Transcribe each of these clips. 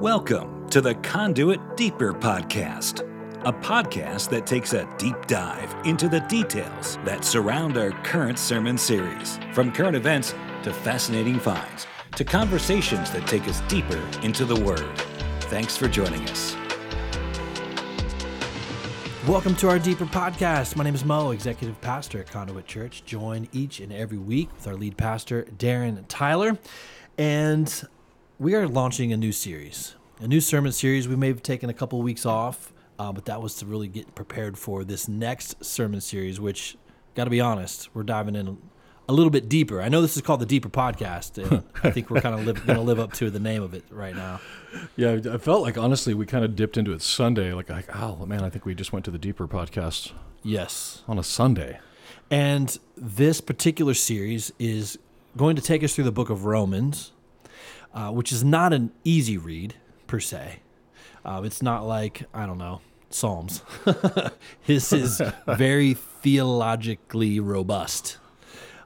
Welcome to the Conduit Deeper Podcast, a podcast that takes a deep dive into the details that surround our current sermon series, from current events to fascinating finds to conversations that take us deeper into the Word. Thanks for joining us. Welcome to our Deeper Podcast. My name is Mo, Executive Pastor at Conduit Church. Join each and every week with our lead pastor, Darren Tyler. And we are launching a new series, a new sermon series. We may have taken a couple of weeks off, uh, but that was to really get prepared for this next sermon series, which, got to be honest, we're diving in a little bit deeper. I know this is called the Deeper Podcast, and I think we're kind of going to live up to the name of it right now. Yeah, I felt like honestly we kind of dipped into it Sunday. Like, like, oh man, I think we just went to the deeper podcast Yes. on a Sunday. And this particular series is going to take us through the book of Romans, uh, which is not an easy read per se. Uh, it's not like, I don't know, Psalms. this is very theologically robust.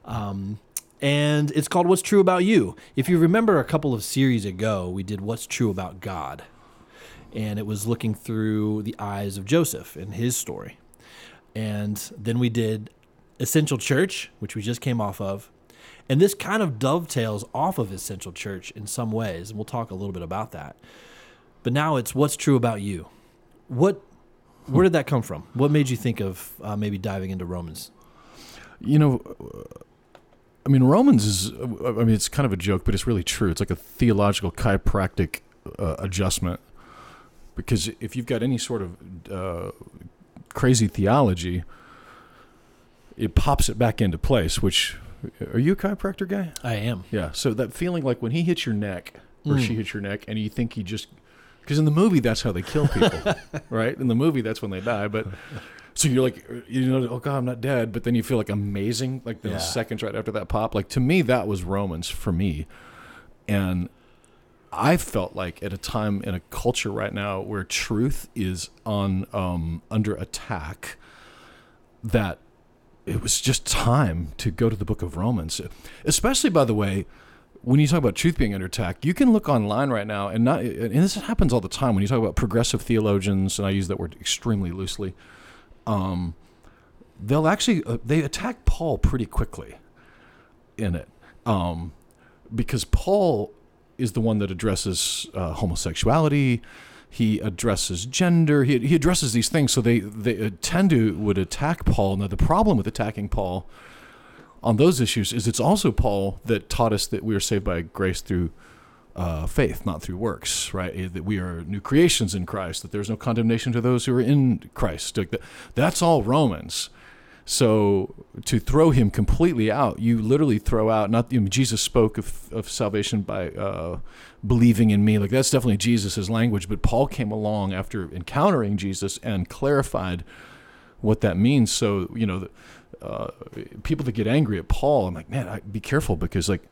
Um, and it's called What's True About You. If you remember a couple of series ago, we did What's True About God. And it was looking through the eyes of Joseph and his story. And then we did Essential Church, which we just came off of. And this kind of dovetails off of Essential Church in some ways. And we'll talk a little bit about that. But now it's What's True About You. What, where did that come from? What made you think of uh, maybe diving into Romans? You know, I mean, Romans is. I mean, it's kind of a joke, but it's really true. It's like a theological chiropractic uh, adjustment because if you've got any sort of uh, crazy theology, it pops it back into place. Which are you a chiropractor guy? I am. Yeah. So that feeling like when he hits your neck or Mm. she hits your neck, and you think he just because in the movie that's how they kill people, right? In the movie that's when they die, but. So you're like, you know, oh God, I'm not dead, but then you feel like amazing, like the Yeah. seconds right after that pop. Like to me, that was Romans for me, and I felt like at a time in a culture right now where truth is on um, under attack, that it was just time to go to the book of Romans. Especially, by the way, when you talk about truth being under attack, you can look online right now, and not and this happens all the time when you talk about progressive theologians, and I use that word extremely loosely. Um, they'll actually uh, they attack Paul pretty quickly in it, um, because Paul is the one that addresses uh, homosexuality. He addresses gender. He, he addresses these things. So they they uh, tend to would attack Paul. Now the problem with attacking Paul on those issues is it's also Paul that taught us that we are saved by grace through uh, faith, not through works, right? Eh, That we are new creations in Christ, that there's no condemnation to those who are in Christ. Like that- That's all Romans. So to throw him completely out, you literally throw out. Not I Jesus spoke of, of salvation by uh, believing in me. Like that's definitely Jesus' language. But Paul came along after encountering Jesus and clarified what that means. So you know, uh, people that get angry at Paul, I'm like, man, I, be careful because like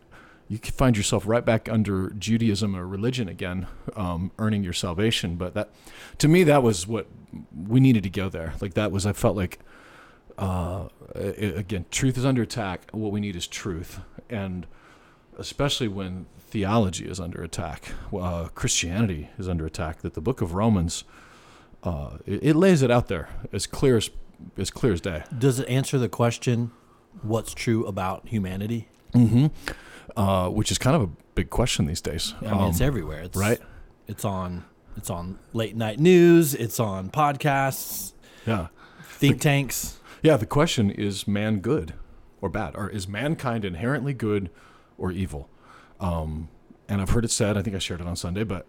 you find yourself right back under Judaism or religion again, um, earning your salvation. But that, to me, that was what we needed to go there. Like that was, I felt like, uh, again, truth is under attack. What we need is truth, and especially when theology is under attack, uh, Christianity is under attack. That the Book of Romans, uh, it, it lays it out there as clear as as clear as day. Does it answer the question, what's true about humanity? Mm-hmm. Uh, which is kind of a big question these days. I mean, it's Um, everywhere. It's, right? It's on. It's on late night news. It's on podcasts, Yeah. think tanks. Yeah, the question is man good or bad? Or is mankind inherently good or evil? Um, and I've heard it said, I think I shared it on Sunday, but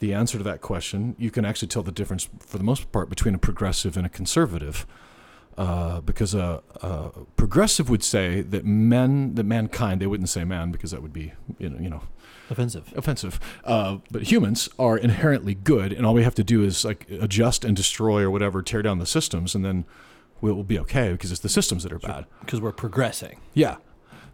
the answer to that question, you can actually tell the difference for the most part between a progressive and a conservative. Uh, because a, a progressive would say that men, that mankind, they wouldn't say man because that would be, you know, you know Offensive. offensive. Uh, but humans are inherently good, and all we have to do is like adjust and destroy or whatever, tear down the systems, and then we'll, we'll be okay because it's the systems that are bad. Because we're progressing. Yeah.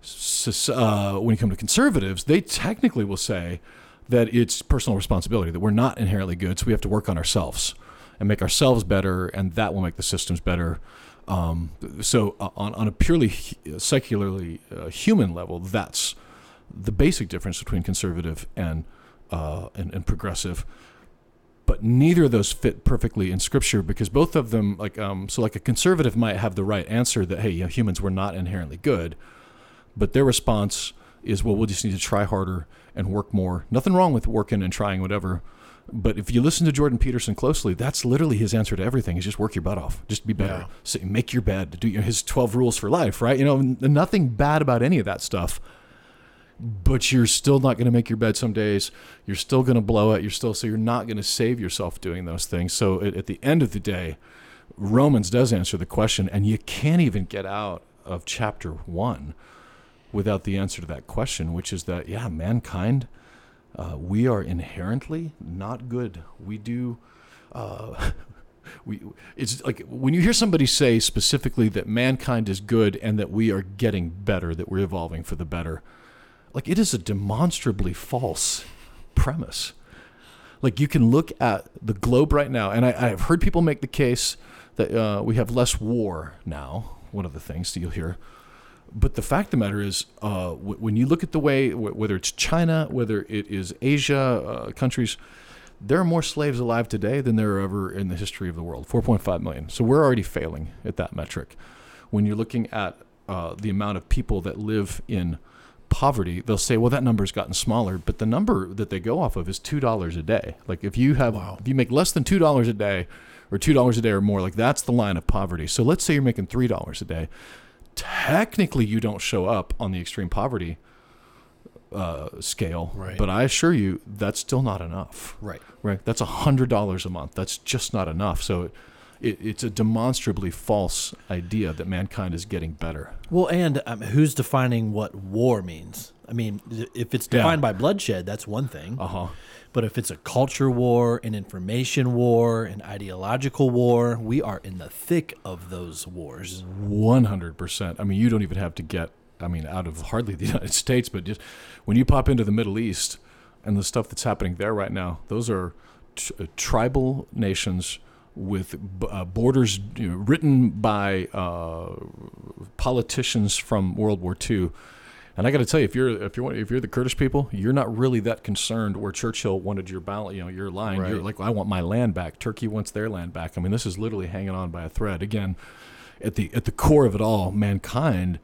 S- uh, when you come to conservatives, they technically will say that it's personal responsibility, that we're not inherently good, so we have to work on ourselves and make ourselves better, and that will make the systems better. Um, so, uh, on, on a purely secularly uh, human level, that's the basic difference between conservative and uh, and, and progressive. But neither of those fit perfectly in Scripture because both of them, like, um, so like a conservative might have the right answer that hey, you know, humans were not inherently good, but their response is, well, we'll just need to try harder and work more. Nothing wrong with working and trying whatever. But if you listen to Jordan Peterson closely, that's literally his answer to everything: is just work your butt off, just be better, Yeah. so make your bed, do his twelve rules for life, right? You know, nothing bad about any of that stuff. But you're still not going to make your bed some days. You're still going to blow it. You're still so you're not going to save yourself doing those things. So at, at the end of the day, Romans does answer the question, and you can't even get out of chapter one without the answer to that question, which is that yeah, mankind, uh, we are inherently not good. We do. Uh, we it's like when you hear somebody say specifically that mankind is good and that we are getting better, that we're evolving for the better. Like it is a demonstrably false premise. Like you can look at the globe right now, and I, I've heard people make the case that uh, we have less war now. One of the things that you'll hear, but the fact of the matter is, uh, w- when you look at the way, w- whether it's China, whether it is Asia uh, countries, there are more slaves alive today than there are ever in the history of the world 4.5 million. So we're already failing at that metric. When you're looking at uh, the amount of people that live in poverty, they'll say, well, that number's gotten smaller, but the number that they go off of is $2 a day. Like if you have, Wow. if you make less than $2 a day or $2 a day or more, like that's the line of poverty. So let's say you're making $3 a day. Technically, you don't show up on the extreme poverty uh, scale, Right. but I assure you that's still not enough. Right. Right. That's a hundred dollars a month. That's just not enough. So it, it's a demonstrably false idea that mankind is getting better. Well, and um, who's defining what war means? I mean, if it's defined by bloodshed, that's one thing. Uh huh. But if it's a culture war, an information war, an ideological war, we are in the thick of those wars. One hundred percent. I mean, you don't even have to get. I mean, out of hardly the United States, but just when you pop into the Middle East and the stuff that's happening there right now, those are t- uh, tribal nations with b- uh, borders you know, written by uh, politicians from World War II. And I got to tell you, if you're if you're if you're the Kurdish people, you're not really that concerned where Churchill wanted your bal- you know, your line. You're like, I want my land back. Turkey wants their land back. I mean, this is literally hanging on by a thread. Again, at the at the core of it all, mankind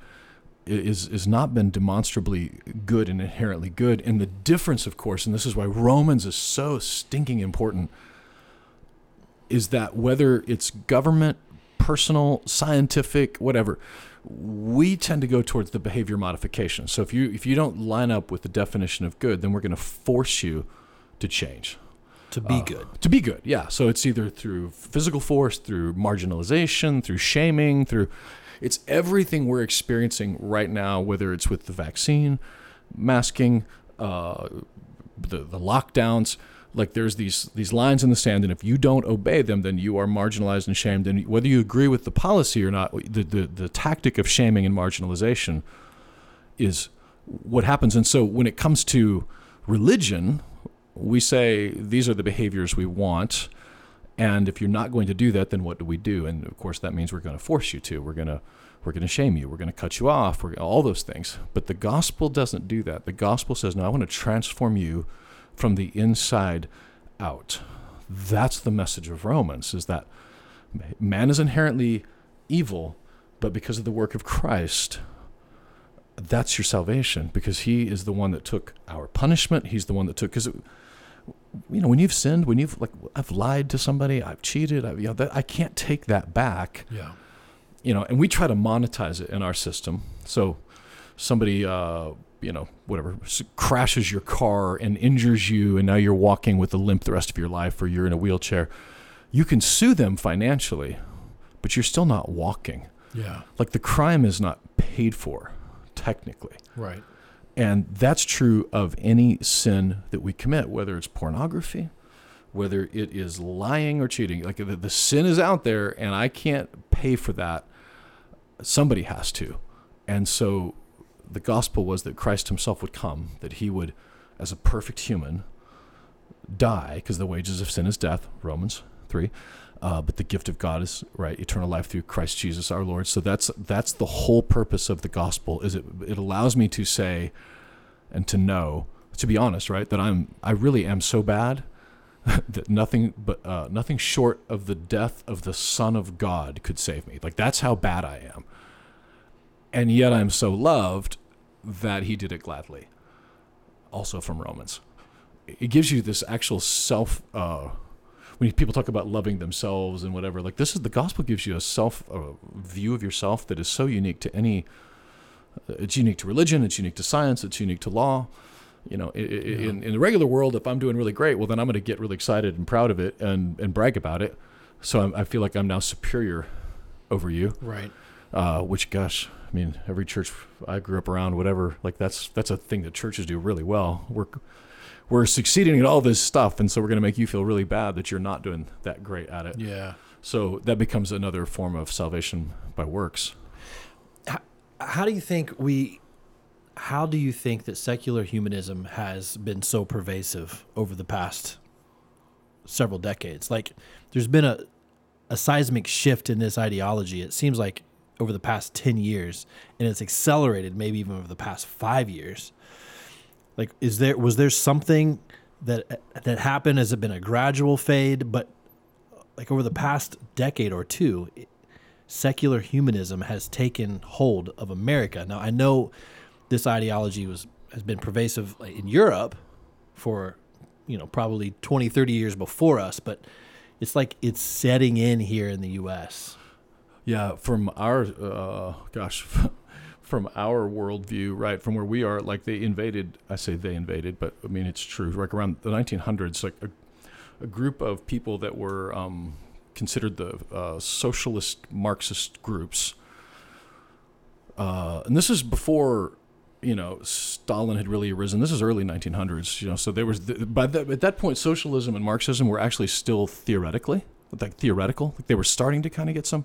is is not been demonstrably good and inherently good. And the difference, of course, and this is why Romans is so stinking important, is that whether it's government, personal, scientific, whatever, we tend to go towards the behavior modification. So if you if you don't line up with the definition of good, then we're going to force you to change To be Uh, good. to be good yeah so it's either through physical force through marginalization through shaming through it's everything we're experiencing right now whether it's with the vaccine masking uh, the, the lockdowns like there's these these lines in the sand and if you don't obey them then you are marginalized and shamed. And whether you agree with the policy or not the, the, the tactic of shaming and marginalization is what happens. And so when it comes to religion we say these are the behaviors we want and if you're not going to do that then what do we do? And of course that means we're going to force you to. We're going to we're going to shame you. We're going to cut you off. We're all those things. But the gospel doesn't do that. The gospel says no i want to transform you from the inside out. That's the message of romans is that man is inherently evil but because of the work of christ that's your salvation because he is the one that took our punishment. He's the one that took because you know when you've sinned when you've like i've lied to somebody i've cheated I've, you know that, i can't take that back. Yeah. you know and we try to monetize it in our system. So somebody uh you know whatever crashes your car and injures you and now you're walking with a limp the rest of your life or you're in a wheelchair you can sue them financially but you're still not walking Yeah. like the crime is not paid for technically Right. and that's true of any sin that we commit, whether it's pornography, whether it is lying or cheating. Like the, the sin is out there, and I can't pay for that. Somebody has to. And so the gospel was that Christ himself would come, that he would, as a perfect human, die, because the wages of sin is death, Romans 3. Uh, but the gift of God is right, eternal life through Christ Jesus our Lord. So that's that's the whole purpose of the gospel. Is it it allows me to say and to know to be honest, right? That I'm I really am so bad that nothing but uh, nothing short of the death of the Son of God could save me. Like that's how bad I am. And yet I'm so loved that He did it gladly. Also from Romans, it gives you this actual self. Uh, when people talk about loving themselves and whatever, like this is the gospel gives you a self a view of yourself that is so unique to any. It's unique to religion. It's unique to science. It's unique to law you know, i- i- in, in the regular world, if I'm doing really great, well, then I'm going to get really excited and proud of it and, and brag about it. So I'm, I feel like I'm now superior over you, Right. uh, which, gosh, I mean, every church I grew up around, whatever, like that's that's a thing that churches do really well. We're we're succeeding at all this stuff, and so we're going to make you feel really bad that you're not doing that great at it. Yeah. So that becomes another form of salvation by works. How do you think we? How do you think that secular humanism has been so pervasive over the past several decades? Like, there's been a a seismic shift in this ideology. It seems like over the past ten years, and it's accelerated maybe even over the past five years. Like, is there was there something that that happened? Has it been a gradual fade? But like over the past decade or two, secular humanism has taken hold of America. Now I know this ideology was has been pervasive in Europe for you know probably 20 30 years before us, but it's like it's setting in here in the US. Yeah, from our uh, gosh, from our worldview, right, from where we are, like they invaded. I say they invaded, but I mean it's true. Like around the 1900s, like a, a group of people that were um, considered the uh, socialist Marxist groups, uh, and this is before you know Stalin had really arisen. This is early 1900s. You know, so there was by that at that point, socialism and Marxism were actually still theoretically like theoretical. Like they were starting to kind of get some.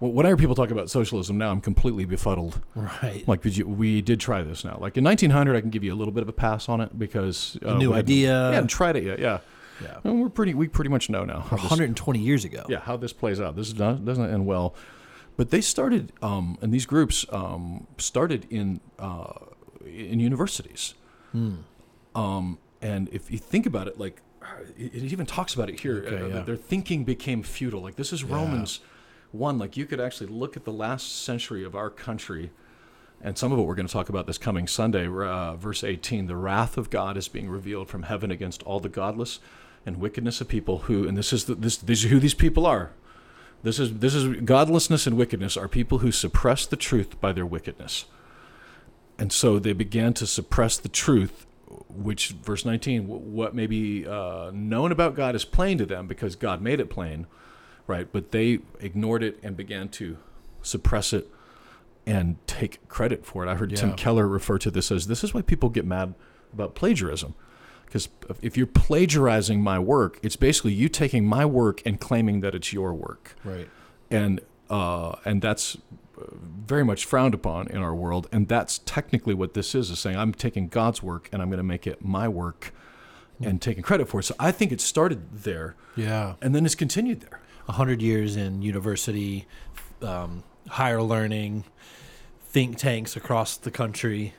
Well, whenever people talk about socialism now, I'm completely befuddled. Right. Like, did you, we did try this now. Like in 1900, I can give you a little bit of a pass on it because uh, new idea. Yeah, and tried it yet. Yeah, yeah. and we're pretty. We pretty much know now. how this- 120 years ago. yeah, how this plays out. This not, doesn't end well. But they started, um, and these groups um, started in uh, in universities. Hmm. Um, and if you think about it, like it, it even talks about it here. Okay, uh, yeah. Their thinking became futile. Like this is Yeah. Romans one. Like you could actually look at the last century of our country. And some of it we're going to talk about this coming Sunday, uh, verse 18. The wrath of God is being revealed from heaven against all the godless and wickedness of people who, and this is the, this, is who these people are. This is this is godlessness and wickedness are people who suppress the truth by their wickedness. And so they began to suppress the truth, which verse 19, what may be uh, known about God is plain to them because God made it plain, right? But they ignored it and began to suppress it and take credit for it. I heard Tim Keller refer to this as this is why people get mad about plagiarism. Because if you're plagiarizing my work, it's basically you taking my work and claiming that it's your work Right. and uh, and that's uh, very much frowned upon in our world. And that's technically what this is: is saying I'm taking God's work and I'm going to make it my work, and taking credit for it. So I think it started there, Yeah. and then it's continued there. A hundred years in university, um, higher learning, think tanks across the country,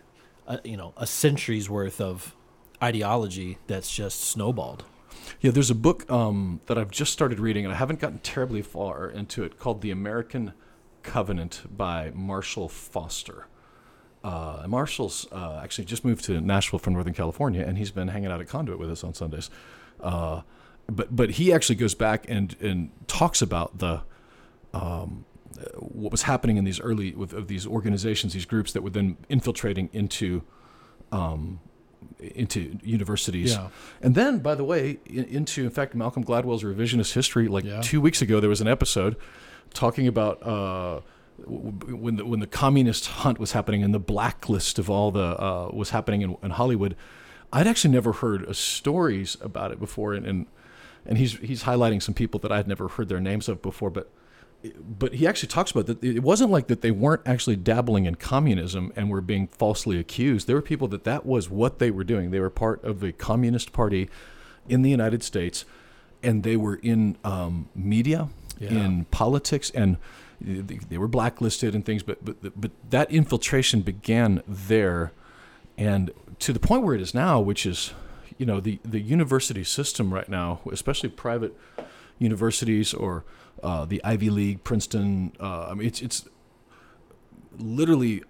uh, you know, a century's worth of ideology that's just snowballed. Yeah, there's a book um, that I've just started reading, and I haven't gotten terribly far into it, called The American Covenant by Marshall Foster. Uh, Marshall's uh, actually just moved to Nashville from Northern California, and he's been hanging out at Conduit with us on Sundays. Uh, but but he actually goes back and and talks about the um, what was happening in these early with of these organizations, these groups that were then infiltrating into um, into universities. Yeah. And then, by the way, in, into in fact Malcolm Gladwell's revisionist history. Like Yeah. two weeks ago, there was an episode talking about uh, when the when the communist hunt was happening and the blacklist of all the uh, was happening in, in Hollywood. I'd actually never heard stories about it before, and, and and he's he's highlighting some people that I'd never heard their names of before, but but he actually talks about that. It wasn't like that they weren't actually dabbling in communism and were being falsely accused. There were people that that was what they were doing. They were part of the communist party in the united states and they were in um, media Yeah. in politics and they they were blacklisted and things but but but that infiltration began there. And to the point where it is now, which is, you know, the the university system right now, especially private universities or uh, the Ivy League, Princeton. Uh, I mean, it's it's literally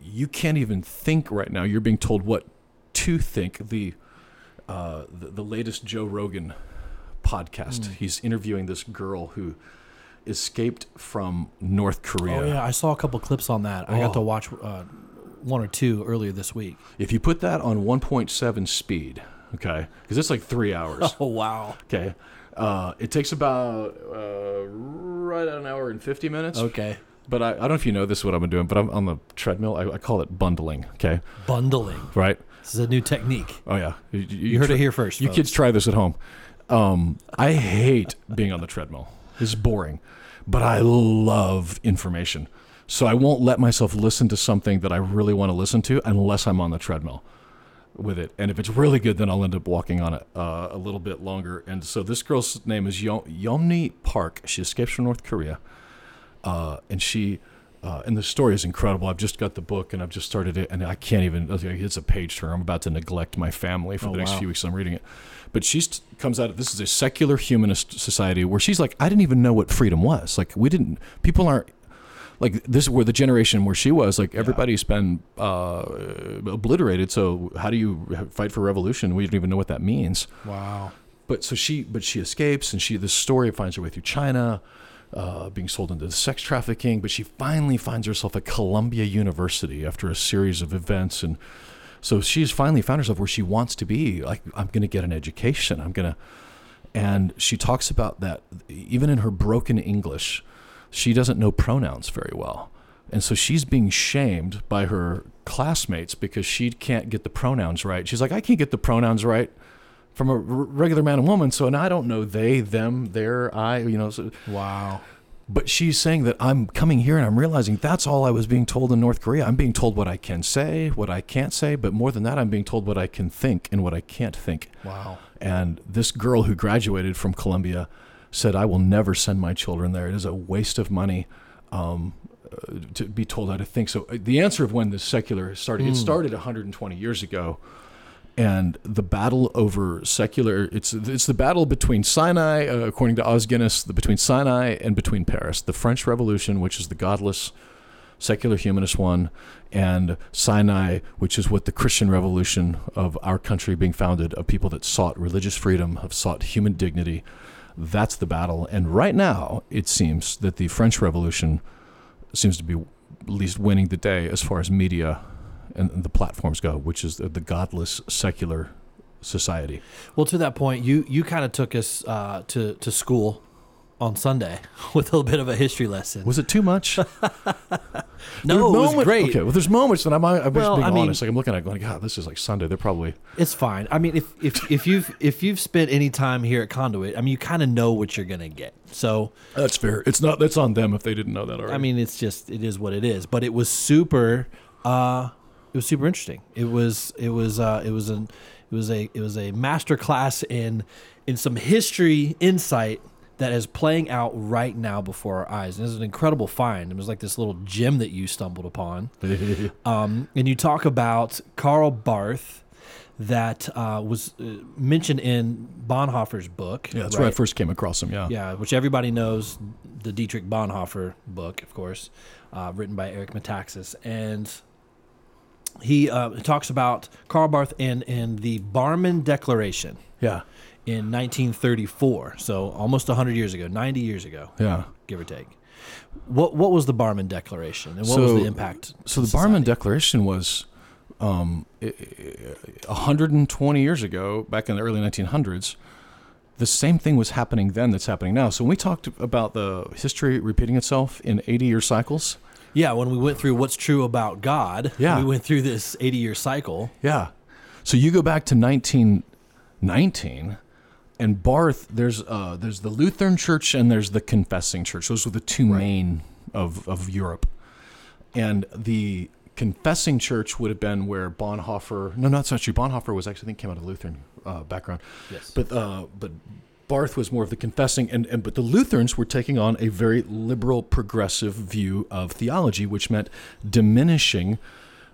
you can't even think right now. You're being told what to think. The uh, the, the latest Joe Rogan podcast. Hmm. He's interviewing this girl who escaped from North Korea. Oh yeah, I saw a couple clips on that. I got Oh. to watch uh, one or two earlier this week. If you put that on 1.7 speed, okay, because it's like three hours. Oh wow. Okay, uh, it takes about uh, right at an hour and 50 minutes. Okay. But I, I don't know if you know this is what I've been doing, but I'm on the treadmill. I, I call it bundling. Okay, Bundling. right? This is a new technique. Oh yeah, you, You heard it here first. You folks. kids try this at home. Um, I hate being on the treadmill. It's boring, but I love information. So I won't let myself listen to something that I really want to listen to unless I'm on the treadmill with it. And if it's really good, then I'll end up walking on it uh, a little bit longer. And so this girl's name is Yo- Yeonmi Park. She escapes from North Korea, uh, and she. Uh, and the story is incredible. I've just got the book and I've just started it, and I can't even. It's a page turner. I'm about to neglect my family for Oh, the next wow. few weeks. I'm reading it, but she comes out. of This is a secular humanist society where she's like, I didn't even know what freedom was. Like we didn't. People aren't like this. is Where the generation where she was, like everybody's been uh, obliterated. So how do you fight for revolution? We don't even know what that means Wow. but so she but she escapes and she this story finds her way through China, uh, being sold into sex trafficking. But she finally finds herself at Columbia University after a series of events, and so she's finally found herself where she wants to be. Like I'm going to get an education. I'm going to, and she talks about that even in her broken English, she doesn't know pronouns very well. And so she's being shamed by her classmates because she can't get the pronouns right. She's like, I can't get the pronouns right from a r- regular man and woman. So now I don't know they, them, their, I, you know. So, Wow. but she's saying that I'm coming here and I'm realizing that's all I was being told in North Korea. I'm being told what I can say, what I can't say, but more than that, I'm being told what I can think and what I can't think. Wow. And this girl who graduated from Columbia said, I will never send my children there. It is a waste of money um, uh, to be told how to think. So, uh, the answer of when the secular started, it started 120 years ago. And the battle over secular, it's, it's the battle between Sinai, uh, according to Os Guinness, the, between Sinai and between Paris. The French Revolution, which is the godless secular humanist one, and Sinai, which is what the Christian revolution of our country being founded, of people that sought religious freedom, have sought human dignity. That's the battle. And right now, it seems that the French Revolution seems to be at least winning the day as far as media and the platforms go, which is the, the godless secular society. Well, to that point, you you kind of took us uh, to to school on Sunday with a little bit of a history lesson. Was it too much? no, There it was great. Okay, well, there's moments that I'm, I'm just Well, being I mean- honest. Like I'm looking at, it going, God, this is like Sunday. They're probably It's fine. I mean, if if if you've if you've spent any time here at Conduit, I mean, you kind of know what you're gonna get. So, that's fair. It's not. That's on them if they didn't know that already. I mean, it's just it is what it is. But it was super. Uh, it was super interesting. It was it was uh, it was an it was a it was a master class in in some history insight that is playing out right now before our eyes. And it was an incredible find. It was like this little gem that you stumbled upon. Um, and you talk about Karl Barth that uh, was uh, mentioned in Bonhoeffer's book. yeah, that's where I first came across him. Yeah. Yeah, which everybody knows the Dietrich Bonhoeffer book, of course, uh, written by Eric Metaxas. And he uh, talks about Karl Barth and, and the Barmen Declaration Yeah. In 1934. So almost 100 years ago, 90 years ago, Yeah. give or take. What what was the Barmen Declaration and what So- was the impact? So the Barmen? Declaration was um, i- i- 120 years ago, back in the early 1900s. The same thing was happening then that's happening now. So when we talked about the history repeating itself in 80 year cycles, Yeah, when we went through what's true about God, Yeah. we went through this 80 year cycle. Yeah. So you go back to 1919, and Barth, there's uh, there's the Lutheran Church and there's the Confessing Church. Those were the two main of of Europe, and the Confessing Church would have been where Bonhoeffer. No, not such. Bonhoeffer was actually I think came out of a Lutheran uh, background. Yes. But uh, but Barth was more of the confessing, and, and but the Lutherans were taking on a very liberal, progressive view of theology, which meant diminishing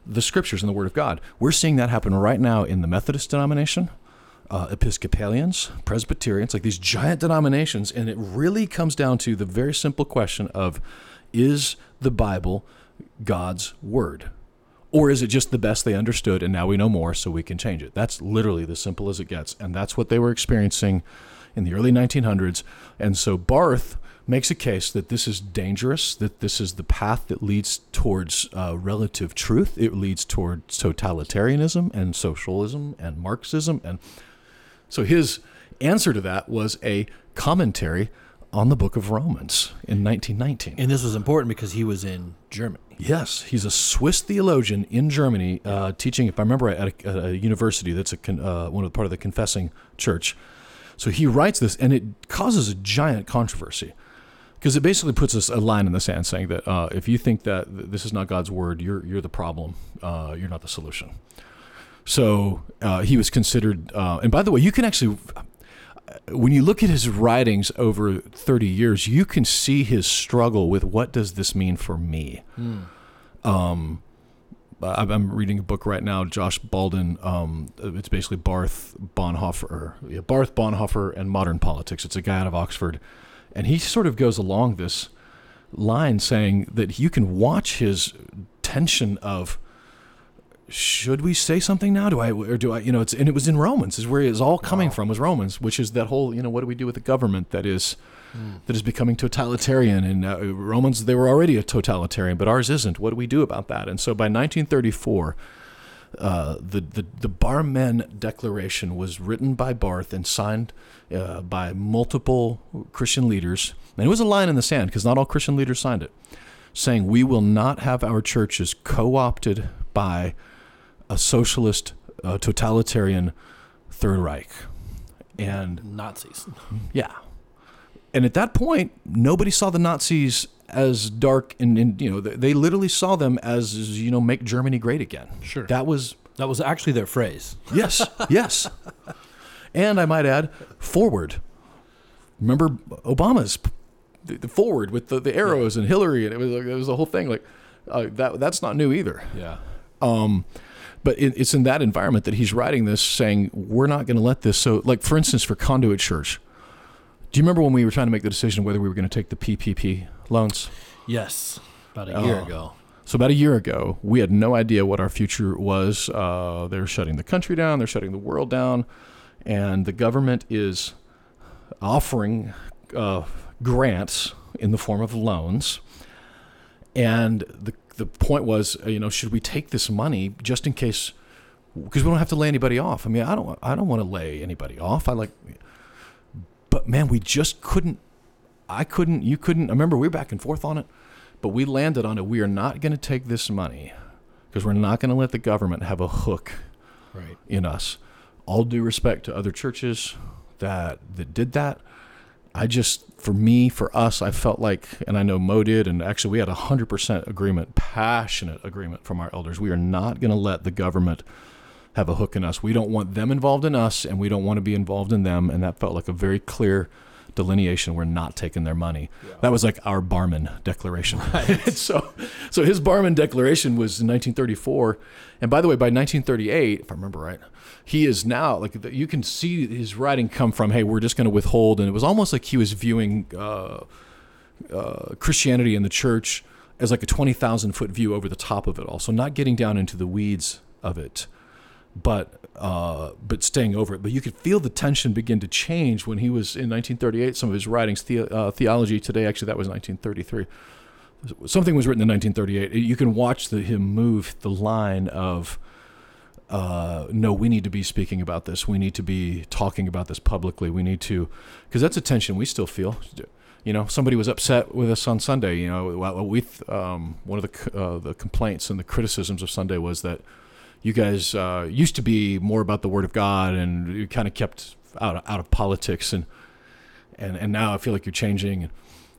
the scriptures and the Word of God. We're seeing that happen right now in the Methodist denomination, uh, Episcopalians, Presbyterians, like these giant denominations. And it really comes down to the very simple question of is the Bible God's Word? Or is it just the best they understood and now we know more so we can change it? That's literally the simple as it gets. And that's what they were experiencing in the early 1900s. And so Barth makes a case that this is dangerous, that this is the path that leads towards uh, relative truth. It leads towards totalitarianism and socialism and Marxism. And so his answer to that was a commentary on the book of Romans in 1919. And this was important because he was in Germany. Yes, he's a Swiss theologian in Germany, uh, teaching, if I remember, at a, at a university that's a con, uh, one of the part of the confessing church. So he writes this, and it causes a giant controversy because it basically puts us a line in the sand saying that uh, if you think that this is not God's word, you're you're the problem. Uh, you're not the solution. So uh, he was considered. uh, and by the way, you can actually, when you look at his writings over 30 years, you can see his struggle with what does this mean for me. Um, I- I'm reading a book right now, Josh Mauldin. Um, it's basically Barth Bonhoeffer, yeah, Barth Bonhoeffer and modern politics. It's a guy out of Oxford, and he sort of goes along this line saying that you can watch his tension of should we say something now? Do I or do I? You know, it's and it was in Romans is where it's all coming from was Romans, which is that whole you know what do we do with the government that is that is becoming totalitarian and uh, Romans they were already a totalitarian, but ours isn't. What do we do about that? And so by 1934. Uh, the, the the Barmen Declaration was written by Barth and signed uh, by multiple Christian leaders, and it was a line in the sand because not all Christian leaders signed it, saying we will not have our churches co-opted by a socialist, uh, totalitarian Third Reich, and Nazis. yeah, and at that point, nobody saw the Nazis as dark, and, and you know they, they literally saw them as you know make Germany great again. Sure. that was That was actually their phrase. Yes, yes. And I might add, forward. Remember Obama's the, the forward with the, the arrows and Hillary, and it was it was the whole thing. Like uh, that that's not new either. Yeah. Um, but it, it's in that environment that he's writing this, saying we're not going to let this. So, like for instance, for Conduit Church, do you remember when we were trying to make the decision whether we were going to take the PPP loans? Yes. About a year Oh. ago. So about a year ago, we had no idea what our future was. Uh, they're shutting the country down. They're shutting the world down, and the government is offering uh, grants in the form of loans. And the the point was, uh, you know, should we take this money just in case? Because we don't have to lay anybody off. I mean, I don't I don't want to lay anybody off. I like, but man, we just couldn't. I couldn't. You couldn't. I remember we were back and forth on it. But we landed on it. We are not going to take this money because we're not going to let the government have a hook Right. in us. All due respect to other churches that that did that. I just, for me, for us, I felt like, and I know Mo did, and actually we had hundred percent agreement, passionate agreement from our elders. We are not going to let the government have a hook in us. We don't want them involved in us, and we don't want to be involved in them. And that felt like a very clear delineation. We're not taking their money. That was like our Barmen declaration. so, so his Barmen declaration was in 1934, and by the way, by 1938, if I remember right, he is now like you can see his writing come from. Hey, we're just going to withhold, and it was almost like he was viewing. Uh, uh, Christianity and the church as like a 20,000 foot view over the top of it all. So not getting down into the weeds of it, but uh, but staying over it. But you could feel the tension begin to change when he was in 1938. Some of his writings, the, uh, Theology Today, actually that was 1933. Something was written in 1938. You can watch the, him move the line of, uh, no, we need to be speaking about this. We need to be talking about this publicly. We need to, because that's a tension we still feel. You know, somebody was upset with us on Sunday. You know, we um, one of the uh, the complaints and the criticisms of Sunday was that you guys uh, used to be more about the Word of God and you kind of kept out of, out of politics and and and now I feel like you're changing.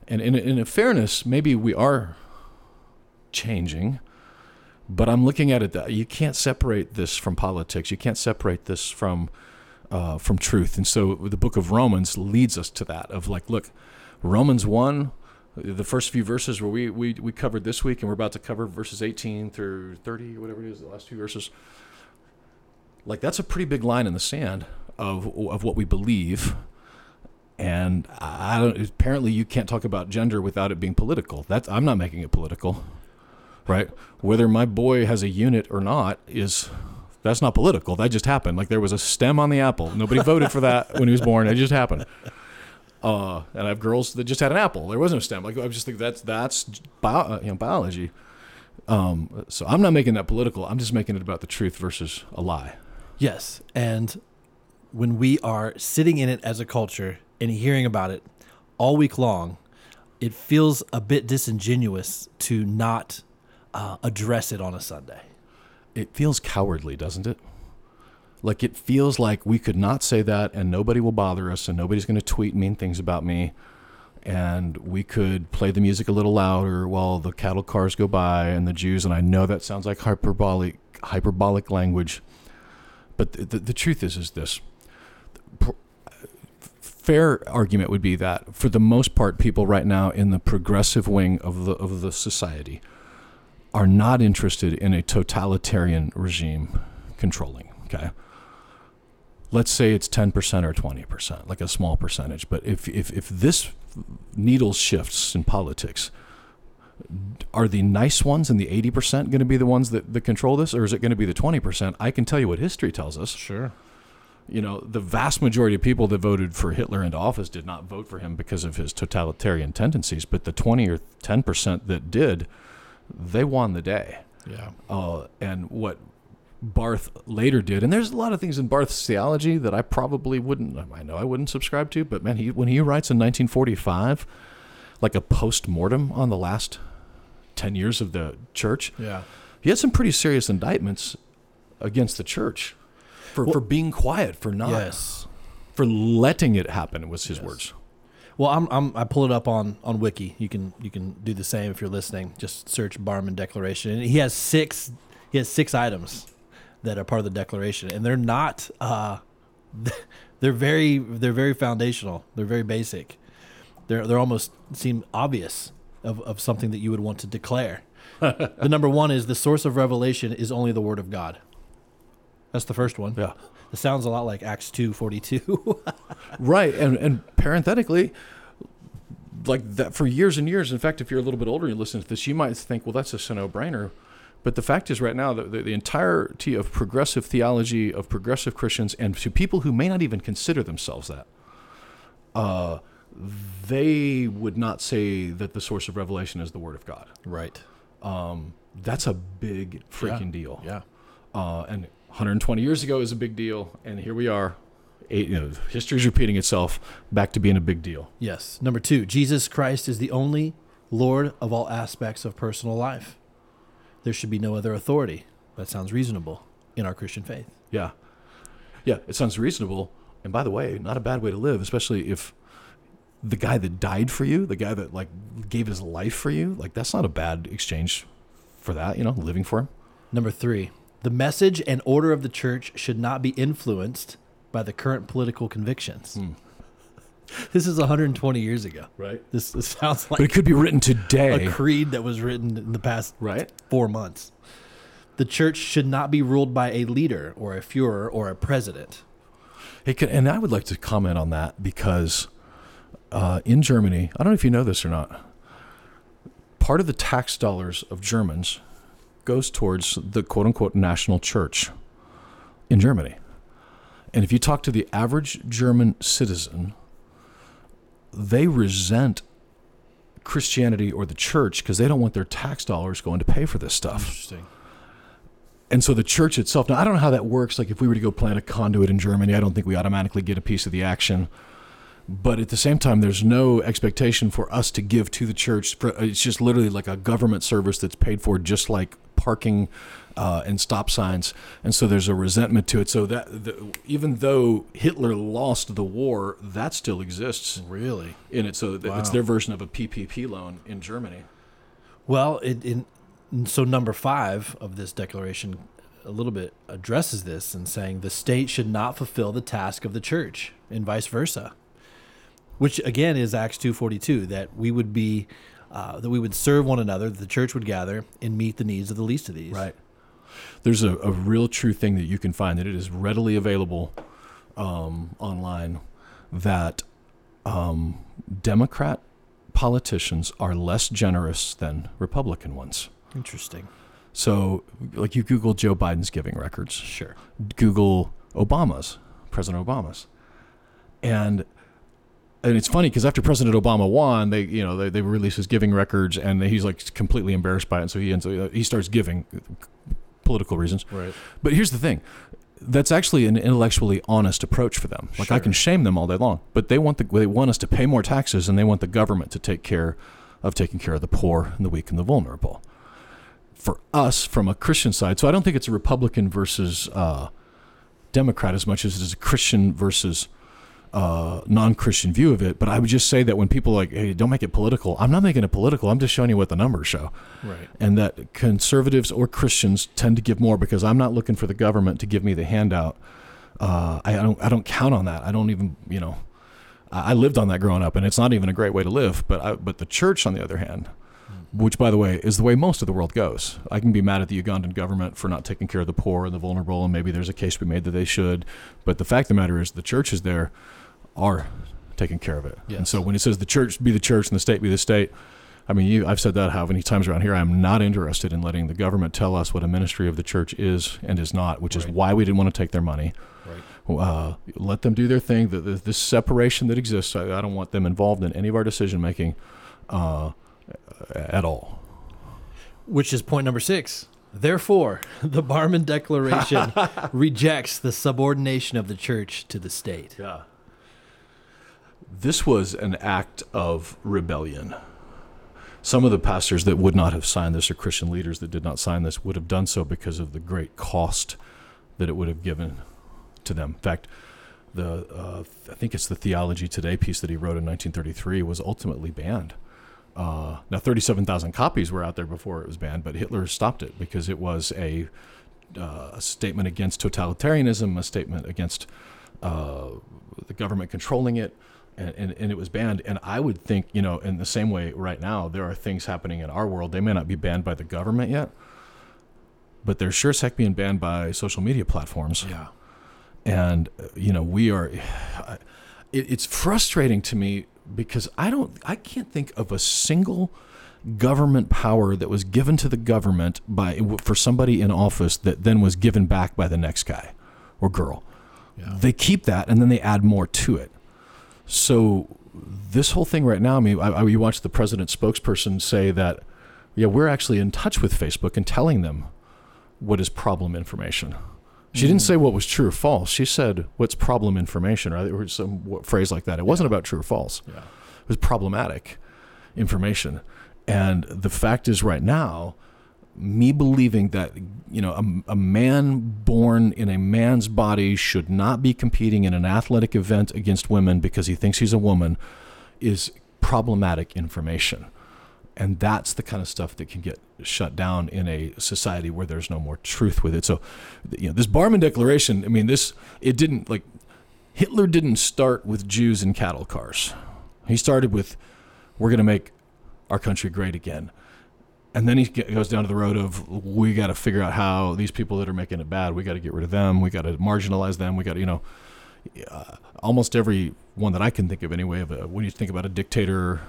And in in fairness, maybe we are changing, but I'm looking at it that you can't separate this from politics. You can't separate this from uh, from truth. And so the book of Romans leads us to that of like, look, Romans one The first few verses where we, we, we covered this week, and we're about to cover verses 18 through 30, whatever it is, the last few verses. Like, that's a pretty big line in the sand of, of what we believe. And I don't, apparently, you can't talk about gender without it being political. That's, I'm not making it political, right? Whether my boy has a unit or not is that's not political. That just happened. Like there was a stem on the apple. Nobody voted for that when he was born. It just happened. Uh, and I have girls that just had an apple. There was no stem. Like I just think that's that's bio, uh, you know biology. Um, so I'm not making that political. I'm just making it about the truth versus a lie. Yes, and when we are sitting in it as a culture and hearing about it all week long, it feels a bit disingenuous to not uh, address it on a Sunday. It feels cowardly, doesn't it? Like it feels like we could not say that and nobody will bother us and nobody's going to tweet mean things about me. And we could play the music a little louder while the cattle cars go by and the Jews. And I know that sounds like hyperbolic, hyperbolic language, but the, the, the truth is, is this: fair argument would be that for the most part, people right now in the progressive wing of the of the society are not interested in a totalitarian regime controlling. Okay. Let's say it's 10% or 20%, like a small percentage. But if, if, if this needle shifts in politics, are the nice ones and the 80% going to be the ones that, that control this, or is it going to be the 20%? I can tell you what history tells us. Sure. You know, the vast majority of people that voted for Hitler into office did not vote for him because of his totalitarian tendencies, but the 20 or 10% that did, they won the day. Yeah. Uh, and what Barth later did, and there's a lot of things in Barth's theology that I probably wouldn't, I know I wouldn't subscribe to, but man, he when he writes in 1945, like a post mortem on the last 10 years of the church, Yeah. he had some pretty serious indictments against the church for, Well- for being quiet, for not, Yes. for letting it happen, was his Yes. words. Well, I'm, I'm I pull it up on on Wiki. You can you can do the same if you're listening. Just search Barmen Declaration, and he has six he has six items that are part of the Declaration, and they're not uh, they're very they're very foundational. They're very basic. They're they're almost seem obvious of, of something that you would want to declare. the number one is the source of revelation is only the Word of God. That's the first one. Yeah. It sounds a lot like Acts two forty two. Right, and and parenthetically, like that for years and years. In fact, if you're a little bit older and you listen to this, you might think, well, that's just a no-brainer. But the fact is, right now, the, the, the entirety of progressive theology of progressive Christians, and to people who may not even consider themselves that, uh, they would not say that the source of revelation is the Word of God. right. Um, that's a big freaking Yeah. deal. Yeah. Uh, and 120 years ago is a big deal, and here we are. Eight, you know, history's repeating itself, back to being a big deal. Yes. Number two, Jesus Christ is the only Lord of all aspects of personal life. There should be no other authority. That sounds reasonable in our Christian faith. Yeah, yeah, it sounds reasonable. And by the way, not a bad way to live, especially if the guy that died for you, the guy that like gave his life for you, like that's not a bad exchange for that. You know, living for him. Number three, the message and order of the church should not be influenced by the current political convictions. Hmm. This is 120 years ago. Right. This, this sounds But it could be written today. a creed that was written in the past right. four months. The church should not be ruled by a leader or a Führer or a president. Hey, can, and I would like to comment on that because uh, in Germany, I don't know if you know this or not, part of the tax dollars of Germans goes towards the quote unquote national church in Germany. And if you talk to the average German citizen, they resent Christianity or the church because they don't want their tax dollars going to pay for this stuff. Interesting. And so the church itself, now I don't know how that works. Like if we were to go plant a conduit in Germany, I don't think we automatically get a piece of the action. But at the same time, there's no expectation for us to give to the church. For, it's just literally like a government service that's paid for, just like parking uh, and stop signs. And so there's a resentment to it. So that the, even though Hitler lost the war, that still exists Really? in it. So th- it's their version of a PPP loan in Germany. Well, it, in, so number five of this declaration a little bit addresses this and saying the state should not fulfill the task of the church and vice versa. Which again is Acts two forty two that we would be uh, that we would serve one another, that the church would gather and meet the needs of the least of these. Right. There's a, a real true thing that you can find that it is readily available um, online that um, Democrat politicians are less generous than Republican ones. Interesting. So, like you Google Joe Biden's giving records, Sure. Google Obama's, President Obama's, and and it's funny because after President Obama won, they you know they, they release his giving records, and he's like completely embarrassed by it, and so he ends he starts giving political reasons. Right. But here's the thing. That's actually an intellectually honest approach for them. Like I can shame them all day long, but they want the they want us to pay more taxes and they want the government to take care of taking care of the poor and the weak and the vulnerable. For us, from a Christian side, so I don't think it's a Republican versus uh, Democrat as much as it is a Christian versus uh, non-Christian view of it. But I would just say that when people are like, "Hey, don't make it political," I'm not making it political. I'm just showing you what the numbers show Right. and that conservatives or Christians tend to give more because I'm not looking for the government to give me the handout. Uh, I, I don't. I don't count on that. I don't even. You know, I, I lived on that growing up, and it's not even a great way to live. But I, but the church, on the other hand, which by the way is the way most of the world goes. I can be mad at the Ugandan government for not taking care of the poor and the vulnerable, and maybe there's a case to be made that they should. But the fact of the matter is, the church is there are taking care of it. And so when it says the church be the church and the state be the state, I mean, you, I've said that how many times around here. I am not interested in letting the government tell us what a ministry of the church is and is not, which is why we didn't want to take their money. Right. Uh, let them do their thing. The, the, this separation that exists, I, I don't want them involved in any of our decision making uh, at all. Which is point number six. Therefore, the Barmen Declaration rejects the subordination of the church to the state. Yeah. This was an act of rebellion. Some of the pastors that would not have signed this, or Christian leaders that did not sign this, would have done so because of the great cost that it would have given to them. In fact, the uh, I think it's the Theology Today piece that he wrote in 1933 was ultimately banned. Uh, now, 37,000 copies were out there before it was banned, but Hitler stopped it because it was a, uh, a statement against totalitarianism, a statement against uh, the government controlling it, and, and, and it was banned. And I would think, you know, in the same way right now, there are things happening in our world. They may not be banned by the government yet, but they're sure as heck being banned by social media platforms Yeah. and uh, you know we are it, it's frustrating to me because i don't i can't think of a single government power that was given to the government by for somebody in office that then was given back by the next guy or girl Yeah. they keep that and then they add more to it so this whole thing right now i mean I, I, you watch the president's spokesperson say that yeah we're actually in touch with facebook and telling them what is problem information she didn't hmm. say what was true or false. She said what's problem information, or or some phrase like that. It wasn't about true or false. Yeah. It was problematic information. And the fact is, right now, me believing that you know a, a man born in a man's body should not be competing in an athletic event against women because he thinks he's a woman is problematic information. And that's the kind of stuff that can get shut down in a society where there's no more truth with it. So, you know, this Barmen Declaration, I mean, this, it didn't, like, Hitler didn't start with Jews and cattle cars. He started with, we're going to make our country great again. And then he goes down to the road of, we got to figure out how these people that are making it bad, we got to get rid of them. We got to marginalize them. We got to, you know, uh, almost every one that I can think of anyway, of a, when you think about a dictator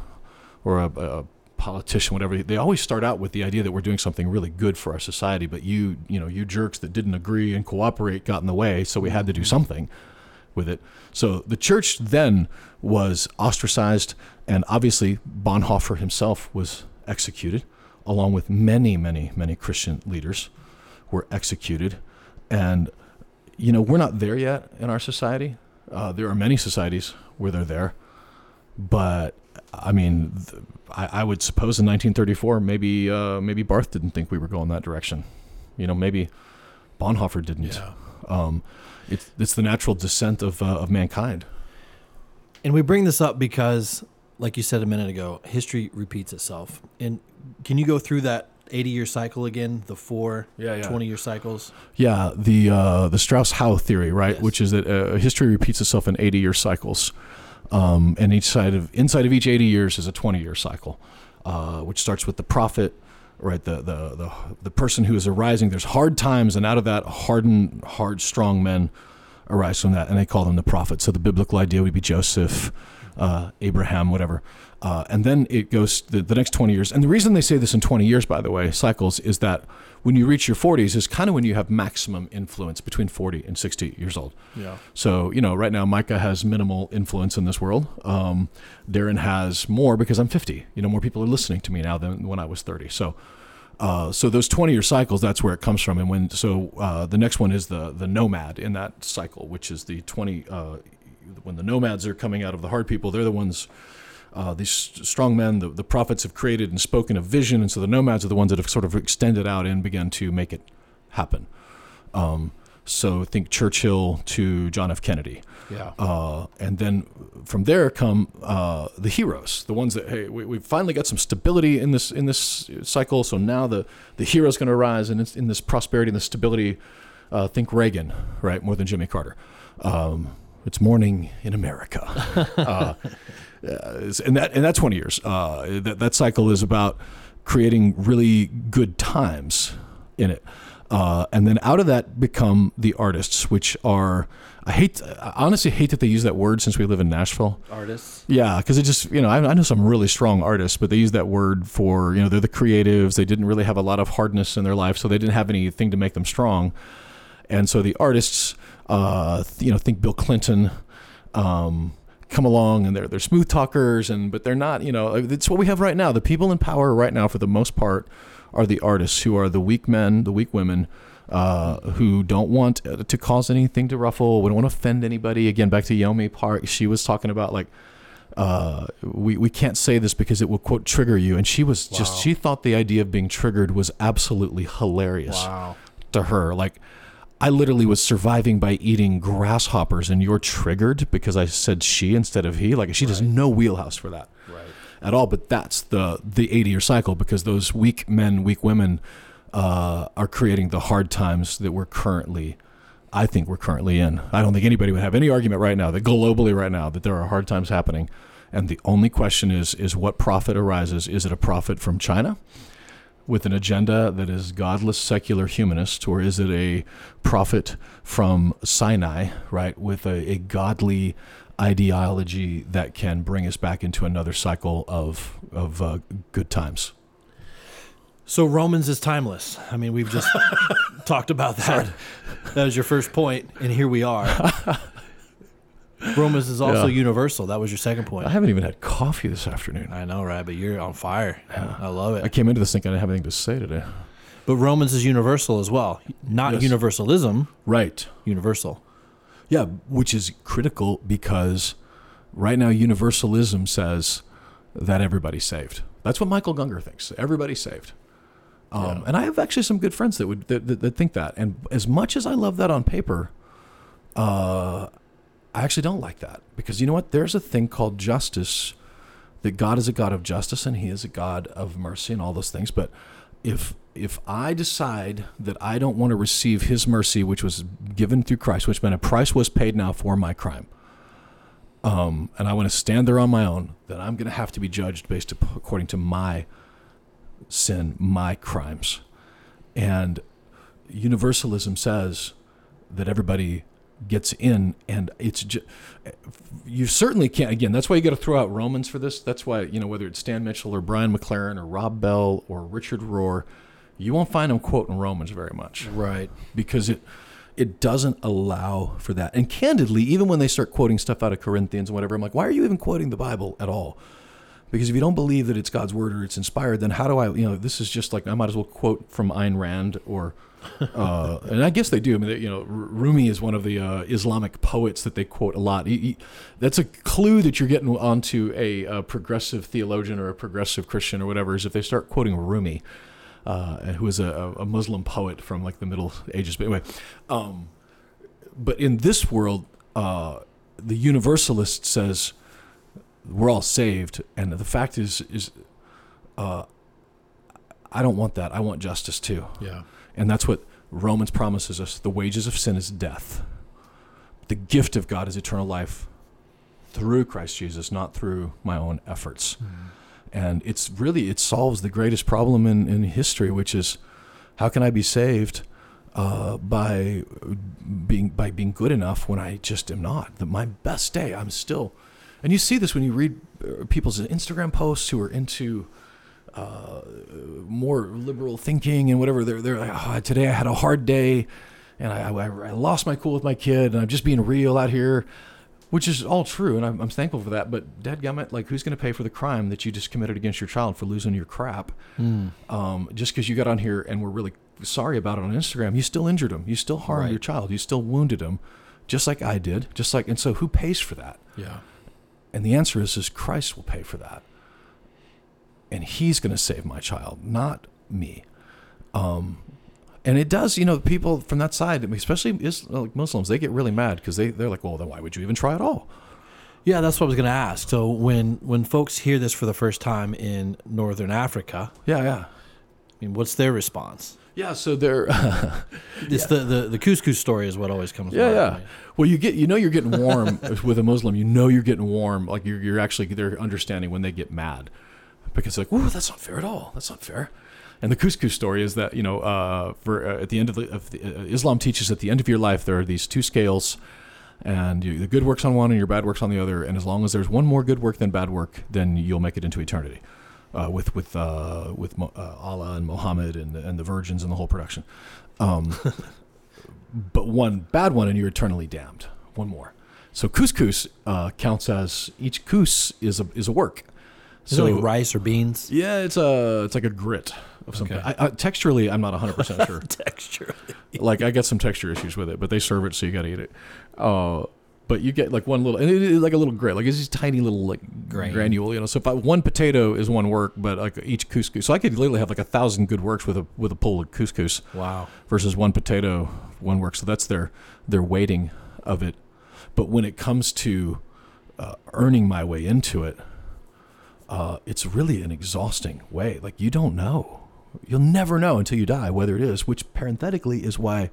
or a, a politician, whatever, they always start out with the idea that we're doing something really good for our society. But you, you know, you jerks that didn't agree and cooperate got in the way, so we had to do something with it. So the church then was ostracized, and obviously Bonhoeffer himself was executed, along with many, many, many Christian leaders were executed. And you know, we're not there yet in our society. Uh, there are many societies where they're there, but I mean, th- I, I would suppose in 1934, maybe uh, maybe Barth didn't think we were going that direction. You know, maybe Bonhoeffer didn't. Yeah. Um, it's it's the natural descent of uh, of mankind. And we bring this up because, like you said a minute ago, history repeats itself. And can you go through that 80 year cycle again, the four Yeah, yeah. 20 year cycles? Yeah, the uh, the Strauss Howe theory, right, Yes. which is that uh, history repeats itself in 80 year cycles. Um, and each side of inside of each 80 years is a 20 year cycle, uh, which starts with the prophet, right? The, the the the person who is arising. There's hard times, and out of that, hardened, hard, strong men arise from that, and they call them the prophets. So the biblical idea would be Joseph, uh, Abraham, whatever. Uh, and then it goes the, the next 20 years. And the reason they say this in 20 years, by the way, cycles, is that when you reach your 40s is kind of when you have maximum influence between 40 and 60 years old. Yeah. So, you know, right now Micah has minimal influence in this world. Um, Darren has more because I'm 50. You know, more people are listening to me now than when I was 30. So, uh, so those 20 year cycles, that's where it comes from. And when, so uh, the next one is the, the nomad in that cycle, which is the 20, uh, when the nomads are coming out of the hard people, they're the ones uh, these strong men, the, the prophets have created and spoken a vision, and so the nomads are the ones that have sort of extended out and begun to make it happen. Um, so think Churchill to John F. Kennedy. Yeah. Uh, and then from there come uh, the heroes, the ones that hey, we, we've finally got some stability in this in this cycle. So now the the hero's going to rise, and it's in this prosperity and this stability. Uh, think Reagan, right, more than Jimmy Carter. Um, it's morning in America. uh, uh, and that and that 20 years. Uh, that that cycle is about creating really good times in it. Uh, and then out of that become the artists, which are I hate I honestly hate that they use that word since we live in Nashville. Artists. Yeah, because it just you know I, I know some really strong artists, but they use that word for you know they're the creatives. They didn't really have a lot of hardness in their life, so they didn't have anything to make them strong. And so the artists, uh, you know, think Bill Clinton. Um, come along and they're they're smooth talkers and but they're not you know it's what we have right now the people in power right now for the most part are the artists who are the weak men the weak women uh, who don't want to cause anything to ruffle we don't want to offend anybody again back to Yeonmi Park she was talking about like uh, we, we can't say this because it will quote trigger you and she was just she thought the idea of being triggered was absolutely hilarious Wow. to her. Like, I literally was surviving by eating grasshoppers, and you're triggered because I said she instead of he. Like, she does no wheelhouse for that Right. at all. But that's the the 80 year cycle because those weak men, weak women, uh, are creating the hard times that we're currently. I think we're currently in. I don't think anybody would have any argument right now that globally right now that there are hard times happening, and the only question is is what prophet arises? Is it a prophet from China? With an agenda that is godless secular humanist, or is it a prophet from Sinai, right, with a, a godly ideology that can bring us back into another cycle of of uh, good times? So Romans is timeless. I mean, we've just talked about that. That was your first point, and here we are. Romans is also Yeah. universal. That was your second point. I haven't even had coffee this afternoon. I know, right? But you're on fire. I love it. I came into this thinking I didn't have anything to say today. But Romans is universal as well. Not Yes. universalism, Right. universal. Yeah, which is critical because right now universalism says that everybody's saved. That's what Michael Gungor thinks. Everybody's saved. Um, And I have actually some good friends that would that, that, that think that. And as much as I love that on paper, uh, I actually don't like that because you know what? There's a thing called justice. That God is a God of justice and He is a God of mercy and all those things. But if if I decide that I don't want to receive His mercy, which was given through Christ, which meant a price was paid now for my crime, um, and I want to stand there on my own, then I'm going to have to be judged based according to my sin, my crimes. And universalism says that everybody gets in, and it's just you certainly can't. Again, that's why you got to throw out Romans for this. That's why you know whether it's Stan Mitchell or Brian McLaren or Rob Bell or Richard Rohr, you won't find them quoting Romans very much Right. because it it doesn't allow for that. And candidly, even when they start quoting stuff out of Corinthians and whatever, I'm like, why are you even quoting the Bible at all? Because if you don't believe that it's God's word or it's inspired, then how do I? You know, this is just like I might as well quote from Ayn Rand or, uh, and I guess they do. I mean, they, you know, Rumi is one of the uh, Islamic poets that they quote a lot. He- he- that's a clue that you're getting onto a, uh progressive theologian or a progressive Christian or whatever. Is if they start quoting Rumi uh, who is a, a Muslim poet from like the Middle Ages. But anyway, um, but in this world, uh, the universalist says we're all saved, and the fact is, is uh, I don't want that. I want justice too, Yeah. And that's what Romans promises us. The wages of sin is death. The gift of God is eternal life through Christ Jesus, not through my own efforts. And it's really, it solves the greatest problem in, in history, which is how can I be saved uh, by being by being good enough when I just am not? That my best day, I'm still, and you see this when you read uh, people's Instagram posts who are into uh, more liberal thinking and whatever. They're they're like, oh, today I had a hard day, and I, I, I lost my cool with my kid, and I'm just being real out here, which is all true, and I'm, I'm thankful for that. But dadgummit, like, who's going to pay for the crime that you just committed against your child for losing your crap? Um, just because you got on here and were really sorry about it on Instagram, you still injured him, you still harmed Right. your child, you still wounded him, just like I did, just like. And so, who pays for that? Yeah. And the answer is, is Christ will pay for that. And he's going to save my child, not me. Um, and it does, you know, people from that side, especially is, like Muslims, they get really mad because they, they're like, well, then why would you even try at all? Yeah, that's what I was going to ask. So when when folks hear this for the first time in Northern Africa, Yeah, yeah. I mean, what's their response? Yeah, so they're, It's the, the the couscous story is what always comes. yeah, yeah. me. Well, you get, you know, you're getting warm with a Muslim. You know, you're getting warm. Like you're, you're actually, they're understanding when they get mad because it's like, whoa, that's not fair at all. That's not fair. And the couscous story is that you know, uh, for uh, at the end of the, of the uh, Islam teaches at the end of your life there are these two scales, and you, the good works on one and your bad works on the other. And as long as there's one more good work than bad work, then you'll make it into eternity, uh, with with uh, with uh, Allah and Muhammad and and the virgins and the whole production. Um, but one bad one and you're eternally damned. One more. So couscous counts as each couscous is a is a work. Is it like rice or beans? Yeah, it's a it's like a grit of some Okay. kind. I, I, texturally, I'm not 100 percent sure. Texture. like I got some texture issues with it, but they serve it, so you got to eat it. Uh, but you get like one little, and it is like a little grit, like it's just tiny little like Grain. granule, you know. So if I, one potato is one work, but like each couscous, so I could literally have like a thousand good works with a with a pull of couscous Wow. versus one potato, one work. So that's their their weighting of it. But when it comes to uh, earning my way into it, uh, it's really an exhausting way. Like you don't know, you'll never know until you die whether it is. Which parenthetically is why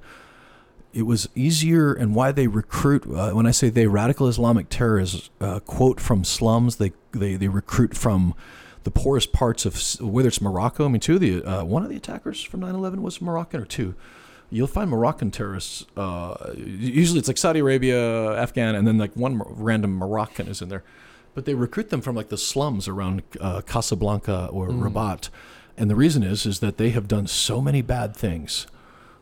it was easier and why they recruit. Uh, when I say they, radical Islamic terrorists uh, quote from slums. They they they recruit from the poorest parts of whether it's Morocco. I mean, two of the uh, one of the attackers from 9/11 was Moroccan or two. You'll find Moroccan terrorists. Uh, usually, it's like Saudi Arabia, Afghan, and then like one random Moroccan is in there. But they recruit them from like the slums around uh, Casablanca or Rabat, and the reason is is that they have done so many bad things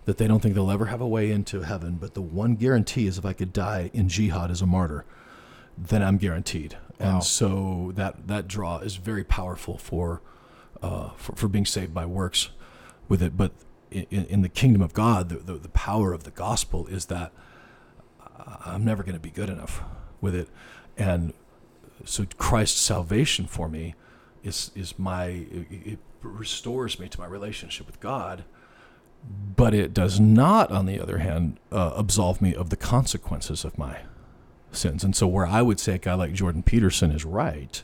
that they don't think they'll ever have a way into heaven. But the one guarantee is if I could die in jihad as a martyr, then I'm guaranteed. Wow. And so that that draw is very powerful for, uh, for for being saved by works with it. But in, in the kingdom of God, the, the the power of the gospel is that I'm never going to be good enough with it, and so Christ's salvation for me is is my it, it restores me to my relationship with God but it does not, on the other hand, uh, absolve me of the consequences of my sins. And so, where I would say a guy like Jordan Peterson is right,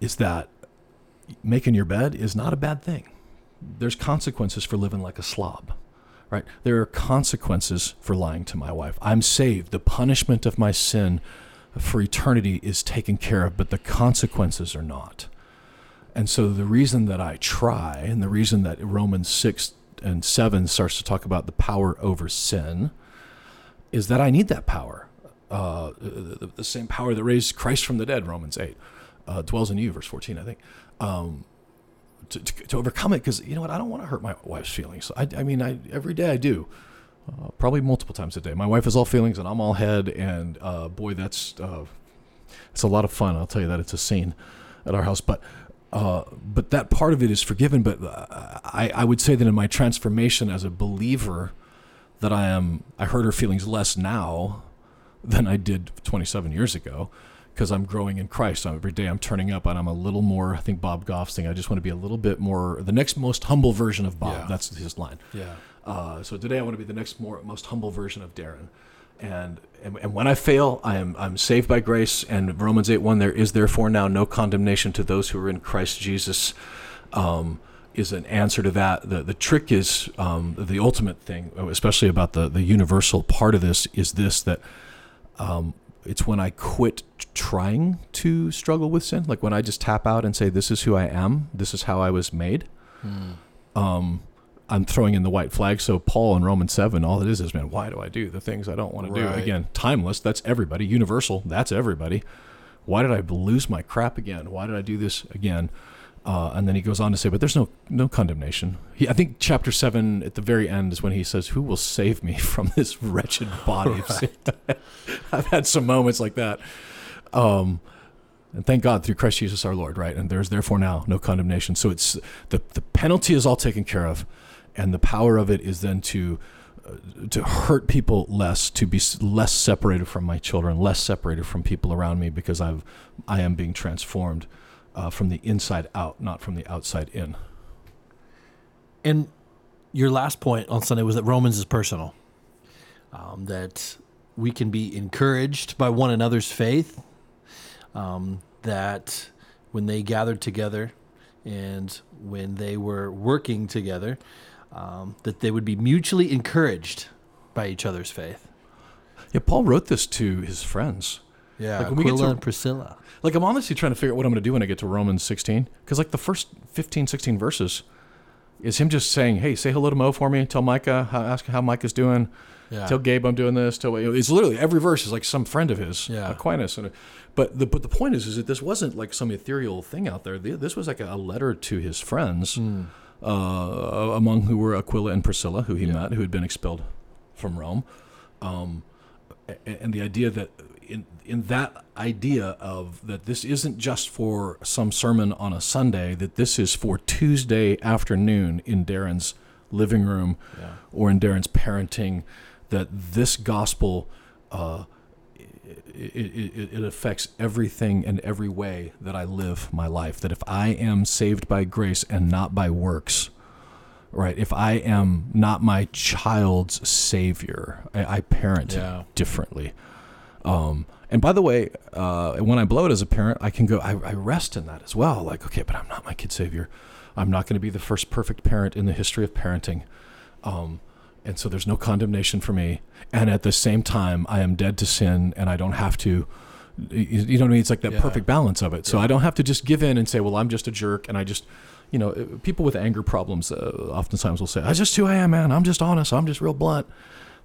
is that making your bed is not a bad thing. There's consequences for living like a slob, right? There are consequences for lying to my wife. I'm saved. The punishment of my sin for eternity is taken care of, but the consequences are not. And so the reason that I try, and the reason that Romans 6 and 7 starts to talk about the power over sin, is that I need that power. Uh, the, the same power that raised Christ from the dead, Romans 8, uh, dwells in you, verse 14, I think, um, to, to, to overcome it. Because, you know what, I don't want to hurt my wife's feelings. I, I mean, I, every day I do. Uh, probably multiple times a day. My wife is all feelings and I'm all head, and uh, boy, that's uh, it's a lot of fun. I'll tell you that it's a scene at our house. But uh, but that part of it is forgiven. But uh, I, I would say that in my transformation as a believer, that I am I hurt her feelings less now than I did 27 years ago because I'm growing in Christ. I'm, every day I'm turning up and I'm a little more. I think Bob Goff's thing. I just want to be a little bit more the next most humble version of Bob. Yeah. That's his line. Yeah. Uh, so today I want to be the next more most humble version of Darren. And, and and when I fail, I am I'm saved by grace. And Romans eight one there is therefore now no condemnation to those who are in Christ Jesus. Um, is an answer to that. The the trick is um, the ultimate thing, especially about the the universal part of this, is this that um, it's when I quit trying to struggle with sin. Like when I just tap out and say, "This is who I am. This is how I was made." Um, I'm throwing in the white flag. So Paul in Romans seven, all it is is, man, why do I do the things I don't want to do? Again, timeless. That's everybody. Universal. That's everybody. Why did I lose my crap again? Why did I do this again? Uh, and then he goes on to say, but there's no no condemnation. He, I think chapter seven at the very end is when he says, "Who will save me from this wretched body of sin?" I've had some moments like that. Um, and thank God through Christ Jesus our Lord, right? And there's therefore now no condemnation. So it's the the penalty is all taken care of, and the power of it is then to uh, to hurt people less, to be less separated from my children, less separated from people around me, because I've I am being transformed uh, from the inside out, not from the outside in. And your last point on Sunday was that Romans is personal. Um, that we can be encouraged by one another's faith. Um, that when they gathered together and when they were working together, um, that they would be mutually encouraged by each other's faith. Yeah, Paul wrote this to his friends. Yeah, Like when we get Aquila to- and Priscilla. Like I'm honestly trying to figure out what I'm going to do when I get to Romans 16 because like the first 15 16 verses is him just saying, "Hey, say hello to Mo for me. Tell Micah, how, ask how Micah's doing. Yeah. Tell Gabe I'm doing this. Tell it's literally every verse is like some friend of his, Yeah. Aquinas. And but the but the point is is that this wasn't like some ethereal thing out there. This was like a letter to his friends, Hmm. uh, among who were Aquila and Priscilla, who he Yeah. met, who had been expelled from Rome. Um, and the idea that in in that idea of that this isn't just for some sermon on a Sunday, that this is for Tuesday afternoon in Darren's living room Yeah. or in Darren's parenting, that this gospel uh, it, it, it- affects everything and every way that I live my life. That if I am saved by grace and not by works, right? If I am not my child's savior, I, I parent Yeah. differently. Um, and by the way, uh, when I blow it as a parent, I can go, I, I rest in that as well. Like, okay, but I'm not my kid's savior. I'm not going to be the first perfect parent in the history of parenting. Um, and so there's no condemnation for me. And at the same time, I am dead to sin and I don't have to. You know what I mean? It's like that Yeah. perfect balance of it. So I don't have to just give in and say, well, I'm just a jerk. And I just, you know, people with anger problems uh, oftentimes will say, that's just who I am, man. I'm just honest. I'm just real blunt.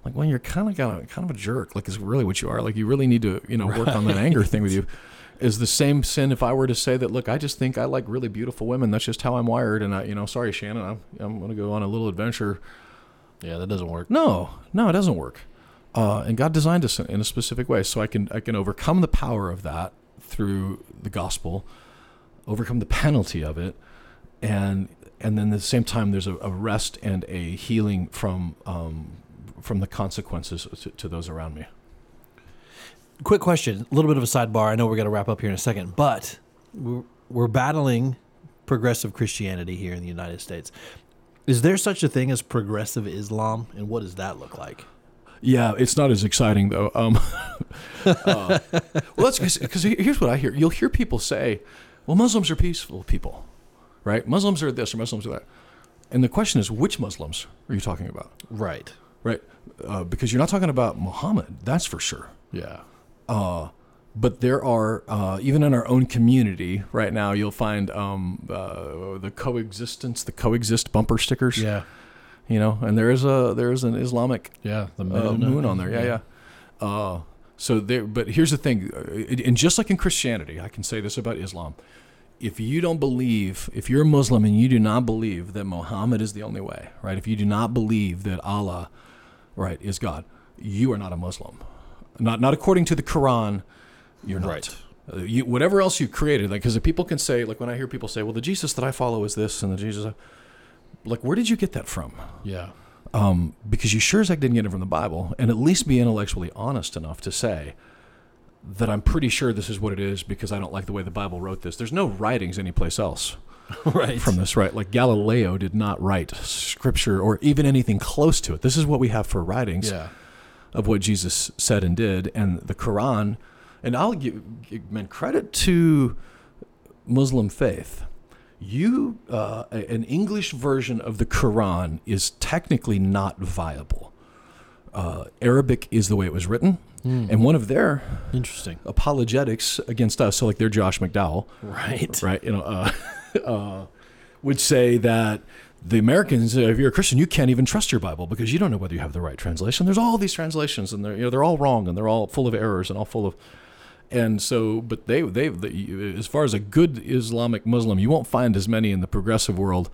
Like, well, you're kind of got a, kind of a jerk. Like, is really what you are. Like, you really need to, you know, work on that anger thing with you. Is the same sin if I were to say that, look, I just think I like really beautiful women. That's just how I'm wired. And I, you know, sorry, Shannon, I'm, I'm going to go on a little adventure. Yeah, that doesn't work. No, no, it doesn't work. Uh, and God designed us in, in a specific way, so I can I can overcome the power of that through the gospel, overcome the penalty of it, and and then at the same time there's a, a rest and a healing from um, from the consequences to, to those around me. Quick question, a little bit of a sidebar. I know we're going to wrap up here in a second, but we're, we're battling progressive Christianity here in the United States. Is there such a thing as progressive Islam, and what does that look like? Yeah, it's not as exciting though. Um, uh, well, that's because here's what I hear. You'll hear people say, "Well, Muslims are peaceful people, right? Muslims are this or Muslims are that." And the question is, which Muslims are you talking about, Right. Right? Uh, because you're not talking about Muhammad, that's for sure. Yeah. Uh, but there are uh, even in our own community right now, you'll find um, uh, the coexistence, the coexist bumper stickers. Yeah. You know, and there is a there is an Islamic Yeah. The uh, moon on there. Yeah, yeah. Uh, so there, but here's the thing, and just like in Christianity, I can say this about Islam: if you don't believe, if you're a Muslim and you do not believe that Muhammad is the only way, right? If you do not believe that Allah, right, is God, you are not a Muslim. Not not according to the Quran. You're not. Right. Uh, you, whatever else you created, like, because people can say, like, when I hear people say, "Well, the Jesus that I follow is this," and the Jesus, I-" like, where did you get that from? Yeah. um, because you sure as heck didn't get it from the Bible, and at least be intellectually honest enough to say that I'm pretty sure this is what it is because I don't like the way the Bible wrote this. There's no writings anyplace else right. from this, right? Like Galileo did not write scripture or even anything close to it. This is what we have for writings Yeah. of what Jesus said and did, and the Quran. And I'll give, man credit to Muslim faith. You, uh, an English version of the Quran is technically not viable. Uh, Arabic is the way it was written. and one of their Interesting. apologetics against us, so like they're Josh McDowell, Right. right? You know, uh, uh, would say that the Americans, uh, if you're a Christian, you can't even trust your Bible because you don't know whether you have the right translation. There's all these translations, and they're you know they're all wrong and they're all full of errors and all full of. And so, but they they, as far as a good Islamic Muslim, you won't find as many in the progressive world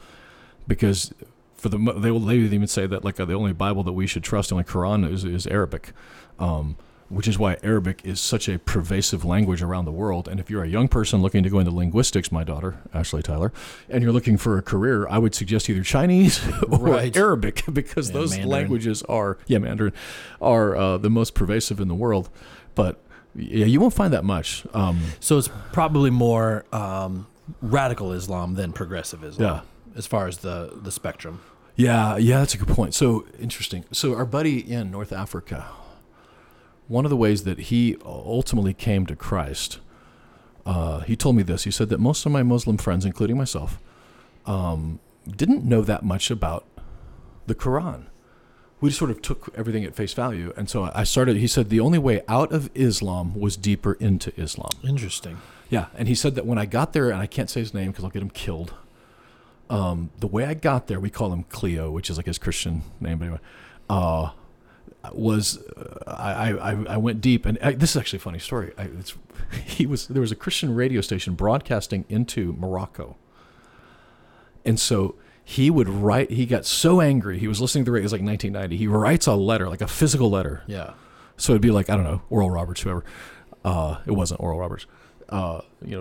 because for the they will they even say that like uh, the only Bible that we should trust, the only Quran is is Arabic. Um, which is why Arabic is such a pervasive language around the world. And if you're a young person looking to go into linguistics, my daughter, Ashley Tyler, and you're looking for a career, I would suggest either Chinese or Right. Arabic because those Mandarin. languages are, yeah, Mandarin, are uh, the most pervasive in the world. But yeah, you won't find that much. Um, So it's probably more um, radical Islam than progressive Islam, yeah. as far as the the spectrum. Yeah, yeah, that's a good point. So interesting. So our buddy in North Africa, one of the ways that he ultimately came to Christ, uh, he told me this. He said that most of my Muslim friends, including myself, um, didn't know that much about the Quran. We just sort of took everything at face value, and so I started. He said the only way out of Islam was deeper into Islam. Interesting. Yeah, and he said that when I got there, and I can't say his name because I'll get him killed. Um, the way I got there, we call him Cleo, which is like his Christian name, but anyway, uh, was uh, I, I I went deep, and I, this is actually a funny story. I, it's, he was there was a Christian radio station broadcasting into Morocco, and so he would write. He got so angry. He was listening to the radio. It was like 1990. He writes a letter, like a physical letter, Yeah. so it'd be like I don't know, Oral Roberts, whoever. Uh, it wasn't Oral Roberts. Uh, you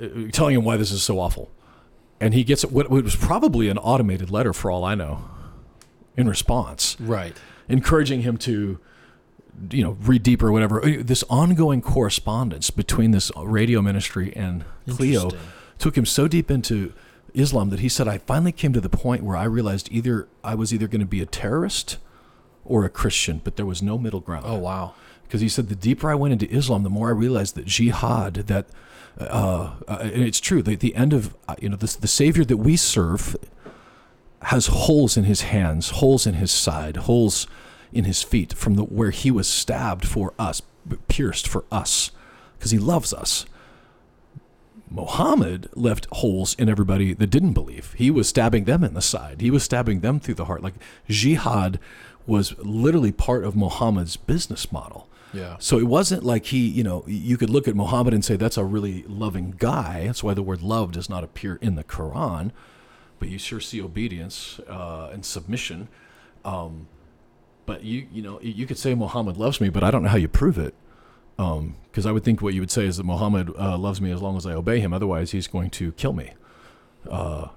know, uh, telling him why this is so awful, and he gets what was probably an automated letter for all I know, in response, Right. encouraging him to, you know, read deeper or whatever. Uh, This ongoing correspondence between this radio ministry and Cleo took him so deep into Islam that he said, I finally came to the point where I realized either I was either going to be a terrorist or a Christian, but there was no middle ground. Oh wow. Because he said, the deeper I went into Islam, the more I realized that jihad, that, uh, uh, and it's true, the, the end of, uh, you know, this, the Savior that we serve has holes in his hands, holes in his side, holes in his feet from the, where he was stabbed for us, pierced for us, because he loves us. Muhammad left holes in everybody that didn't believe. He was stabbing them in the side. He was stabbing them through the heart. Like jihad was literally part of Muhammad's business model. Yeah. So it wasn't like he, you know, you could look at Muhammad and say that's a really loving guy. That's why the word love does not appear in the Quran, but you sure see obedience uh, and submission. Um, but you, you know, you could say Muhammad loves me, but I don't know how you prove it. Because I would think what you would say is that Muhammad uh, loves me as long as I obey him. Otherwise, he's going to kill me. Uh,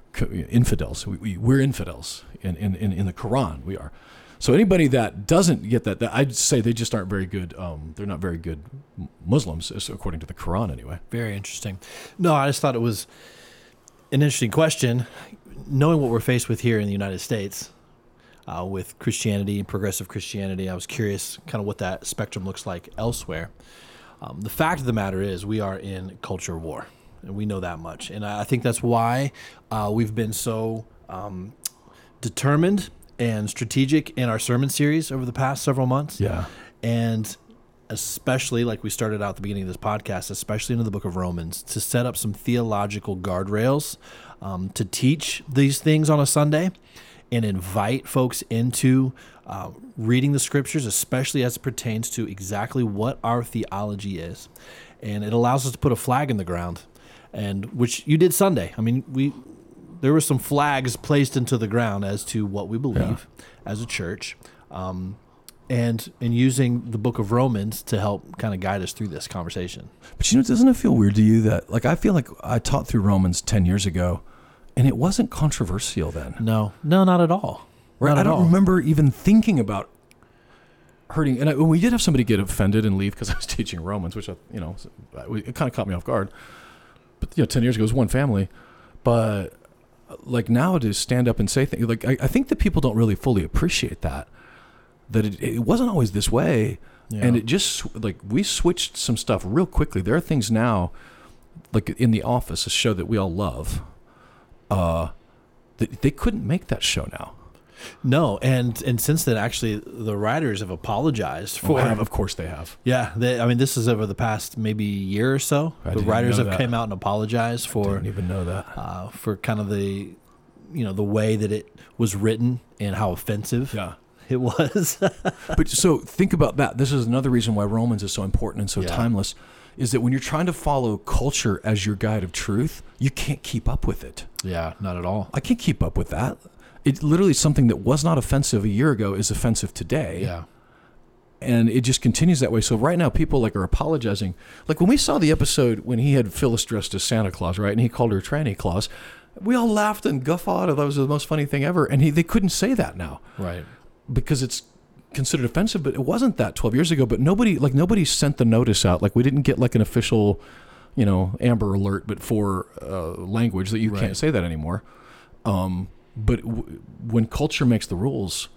infidels. We, we, we're infidels in, in, in, in the Quran. We are. So anybody that doesn't get that, that I'd say they just aren't very good. Um, they're not very good Muslims, according to the Quran, anyway. Very interesting. No, I just thought it was an interesting question. Knowing what we're faced with here in the United States uh, with Christianity and progressive Christianity, I was curious kind of what that spectrum looks like elsewhere. Um, the fact of the matter is, we are in culture war, and we know that much. And I I think that's why uh, we've been so um, determined and strategic in our sermon series over the past several months Yeah. and especially like we started out at the beginning of this podcast especially into the book of romans to set up some theological guardrails um, to teach these things on a sunday and invite folks into uh, reading the scriptures especially as it pertains to exactly what our theology is. And it allows us to put a flag in the ground and which you did sunday. I mean we there were some flags placed into the ground as to what we believe as a church. Um, and and using the book of romans to help kind of guide us through this conversation But you know, doesn't it feel weird to you that, like, I feel like I taught through Romans 10 years ago, and it wasn't controversial then? no no not at all Right? Not I don't all. remember even thinking about hurting. And I, we did have somebody get offended and leave because I was teaching Romans, which I, you know, it kind of caught me off guard. But you know, ten years ago it was one family, but like now to stand up and say things like I, I think that people don't really fully appreciate that that it, it wasn't always this way, and it just like we switched some stuff real quickly. There are things now, like in the office, a show that we all love, uh, that they couldn't make that show now. No, and and since then, actually, the writers have apologized for. Have, of course they have. Yeah, they, I mean, this is over the past maybe year or so. I the writers have that. came out and apologized for I Didn't even know that. uh, for kind of the you know the way that it was written and how offensive Yeah. it was. But so think about that. This is another reason why Romans is so important and so Yeah. timeless. Is that when you're trying to follow culture as your guide of truth, you can't keep up with it. yeah, not at all. I can't keep up with that. It literally something that was not offensive a year ago is offensive today. Yeah, and it just continues that way. So right now, people like are apologizing. Like when we saw the episode when he had Phyllis dressed as Santa Claus, right, and he called her Tranny Claus, we all laughed and guffawed. That was the most funny thing ever. And he, they couldn't say that now right. Because it's considered offensive. But it wasn't that 12 years ago. But nobody, like nobody sent the notice out. Like we didn't get like an official, you know, Amber Alert, but for uh, language that you Right. can't say that anymore. Um, but w- when culture makes the rules,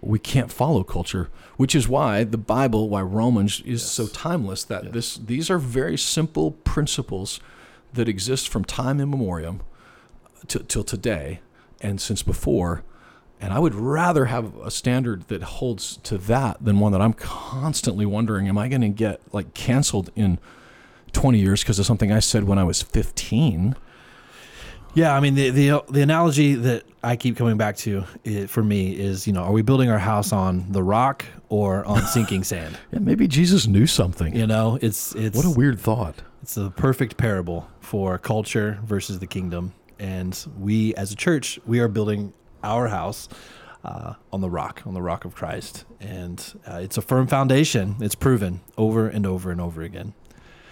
we can't follow culture, which is why the Bible, why Romans is Yes. so timeless. That Yes. this these are very simple principles that exist from time immemorial to, till today, and since before. And I would rather have a standard that holds to that than one that I'm constantly wondering, am I going to get like canceled in 20 years because of something I said when I was 15? Yeah, I mean the the the analogy that I keep coming back to for me is you know are we building our house on the rock or on sinking sand? Yeah, maybe Jesus knew something. You know, it's it's What a weird thought. It's the perfect parable for culture versus the kingdom. And we, as a church, we are building our house uh, on the rock, on the rock of Christ. And uh, it's a firm foundation. It's proven over and over and over again,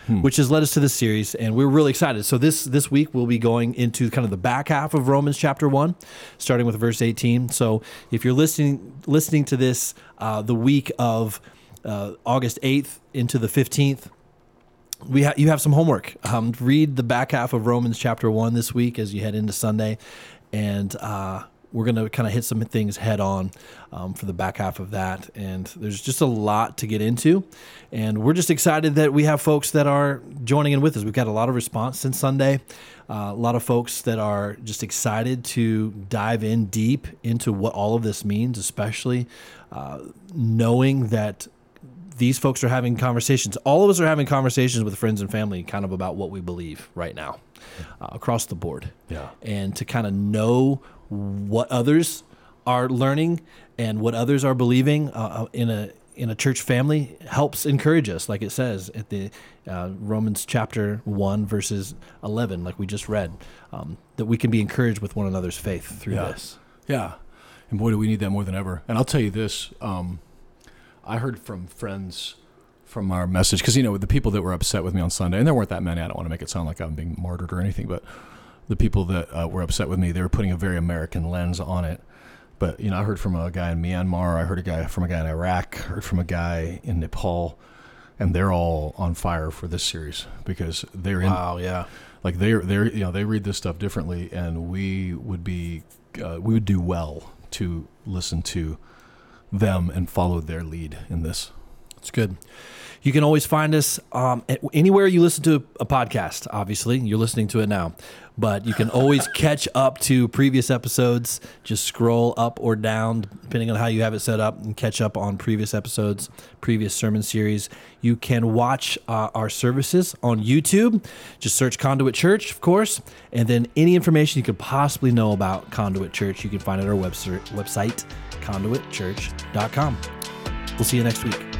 Hmm. which has led us to this series. And we're really excited. So this this week we'll be going into kind of the back half of Romans chapter one, starting with verse 18. So if you're listening listening to this uh, the week of uh, August 8th into the 15th, we ha- you have some homework. Um, read the back half of Romans chapter one this week as you head into Sunday, and we're gonna kind of hit some things head on um, for the back half of that. And there's just a lot to get into, and we're just excited that we have folks that are joining in with us. We've got a lot of response since Sunday. Uh, a lot of folks that are just excited to dive in deep into what all of this means, especially uh, knowing that these folks are having conversations. All of us are having conversations with friends and family, kind of about what we believe right now, uh, across the board. Yeah. And to kind of know what others are learning and what others are believing uh, in a in a church family helps encourage us, like it says at the uh, Romans chapter one verses eleven, like we just read, um, that we can be encouraged with one another's faith through Yeah. this. Yeah. And boy, do we need that more than ever. And I'll tell you this um, I heard from friends from our message, because, you know, the people that were upset with me on Sunday, and there weren't that many, I don't want to make it sound like I'm being martyred or anything, but the people that uh, were upset with me, they were putting a very American lens on it. But, you know, I heard from a guy in Myanmar, I heard a guy from a guy in Iraq, heard from a guy in Nepal, and they're all on fire for this series because they're in, Wow, yeah, like they're they're you know they read this stuff differently and we would be uh, we would do well to listen to them and follow their lead in this It's good. You can always find us um, anywhere you listen to a podcast. Obviously, you're listening to it now, but you can always catch up to previous episodes. Just scroll up or down, depending on how you have it set up, and catch up on previous episodes, previous sermon series. You can watch uh, our services on YouTube. Just search Conduit Church, of course, and then any information you could possibly know about Conduit Church, you can find at our website, website conduitchurch.com. We'll see you next week.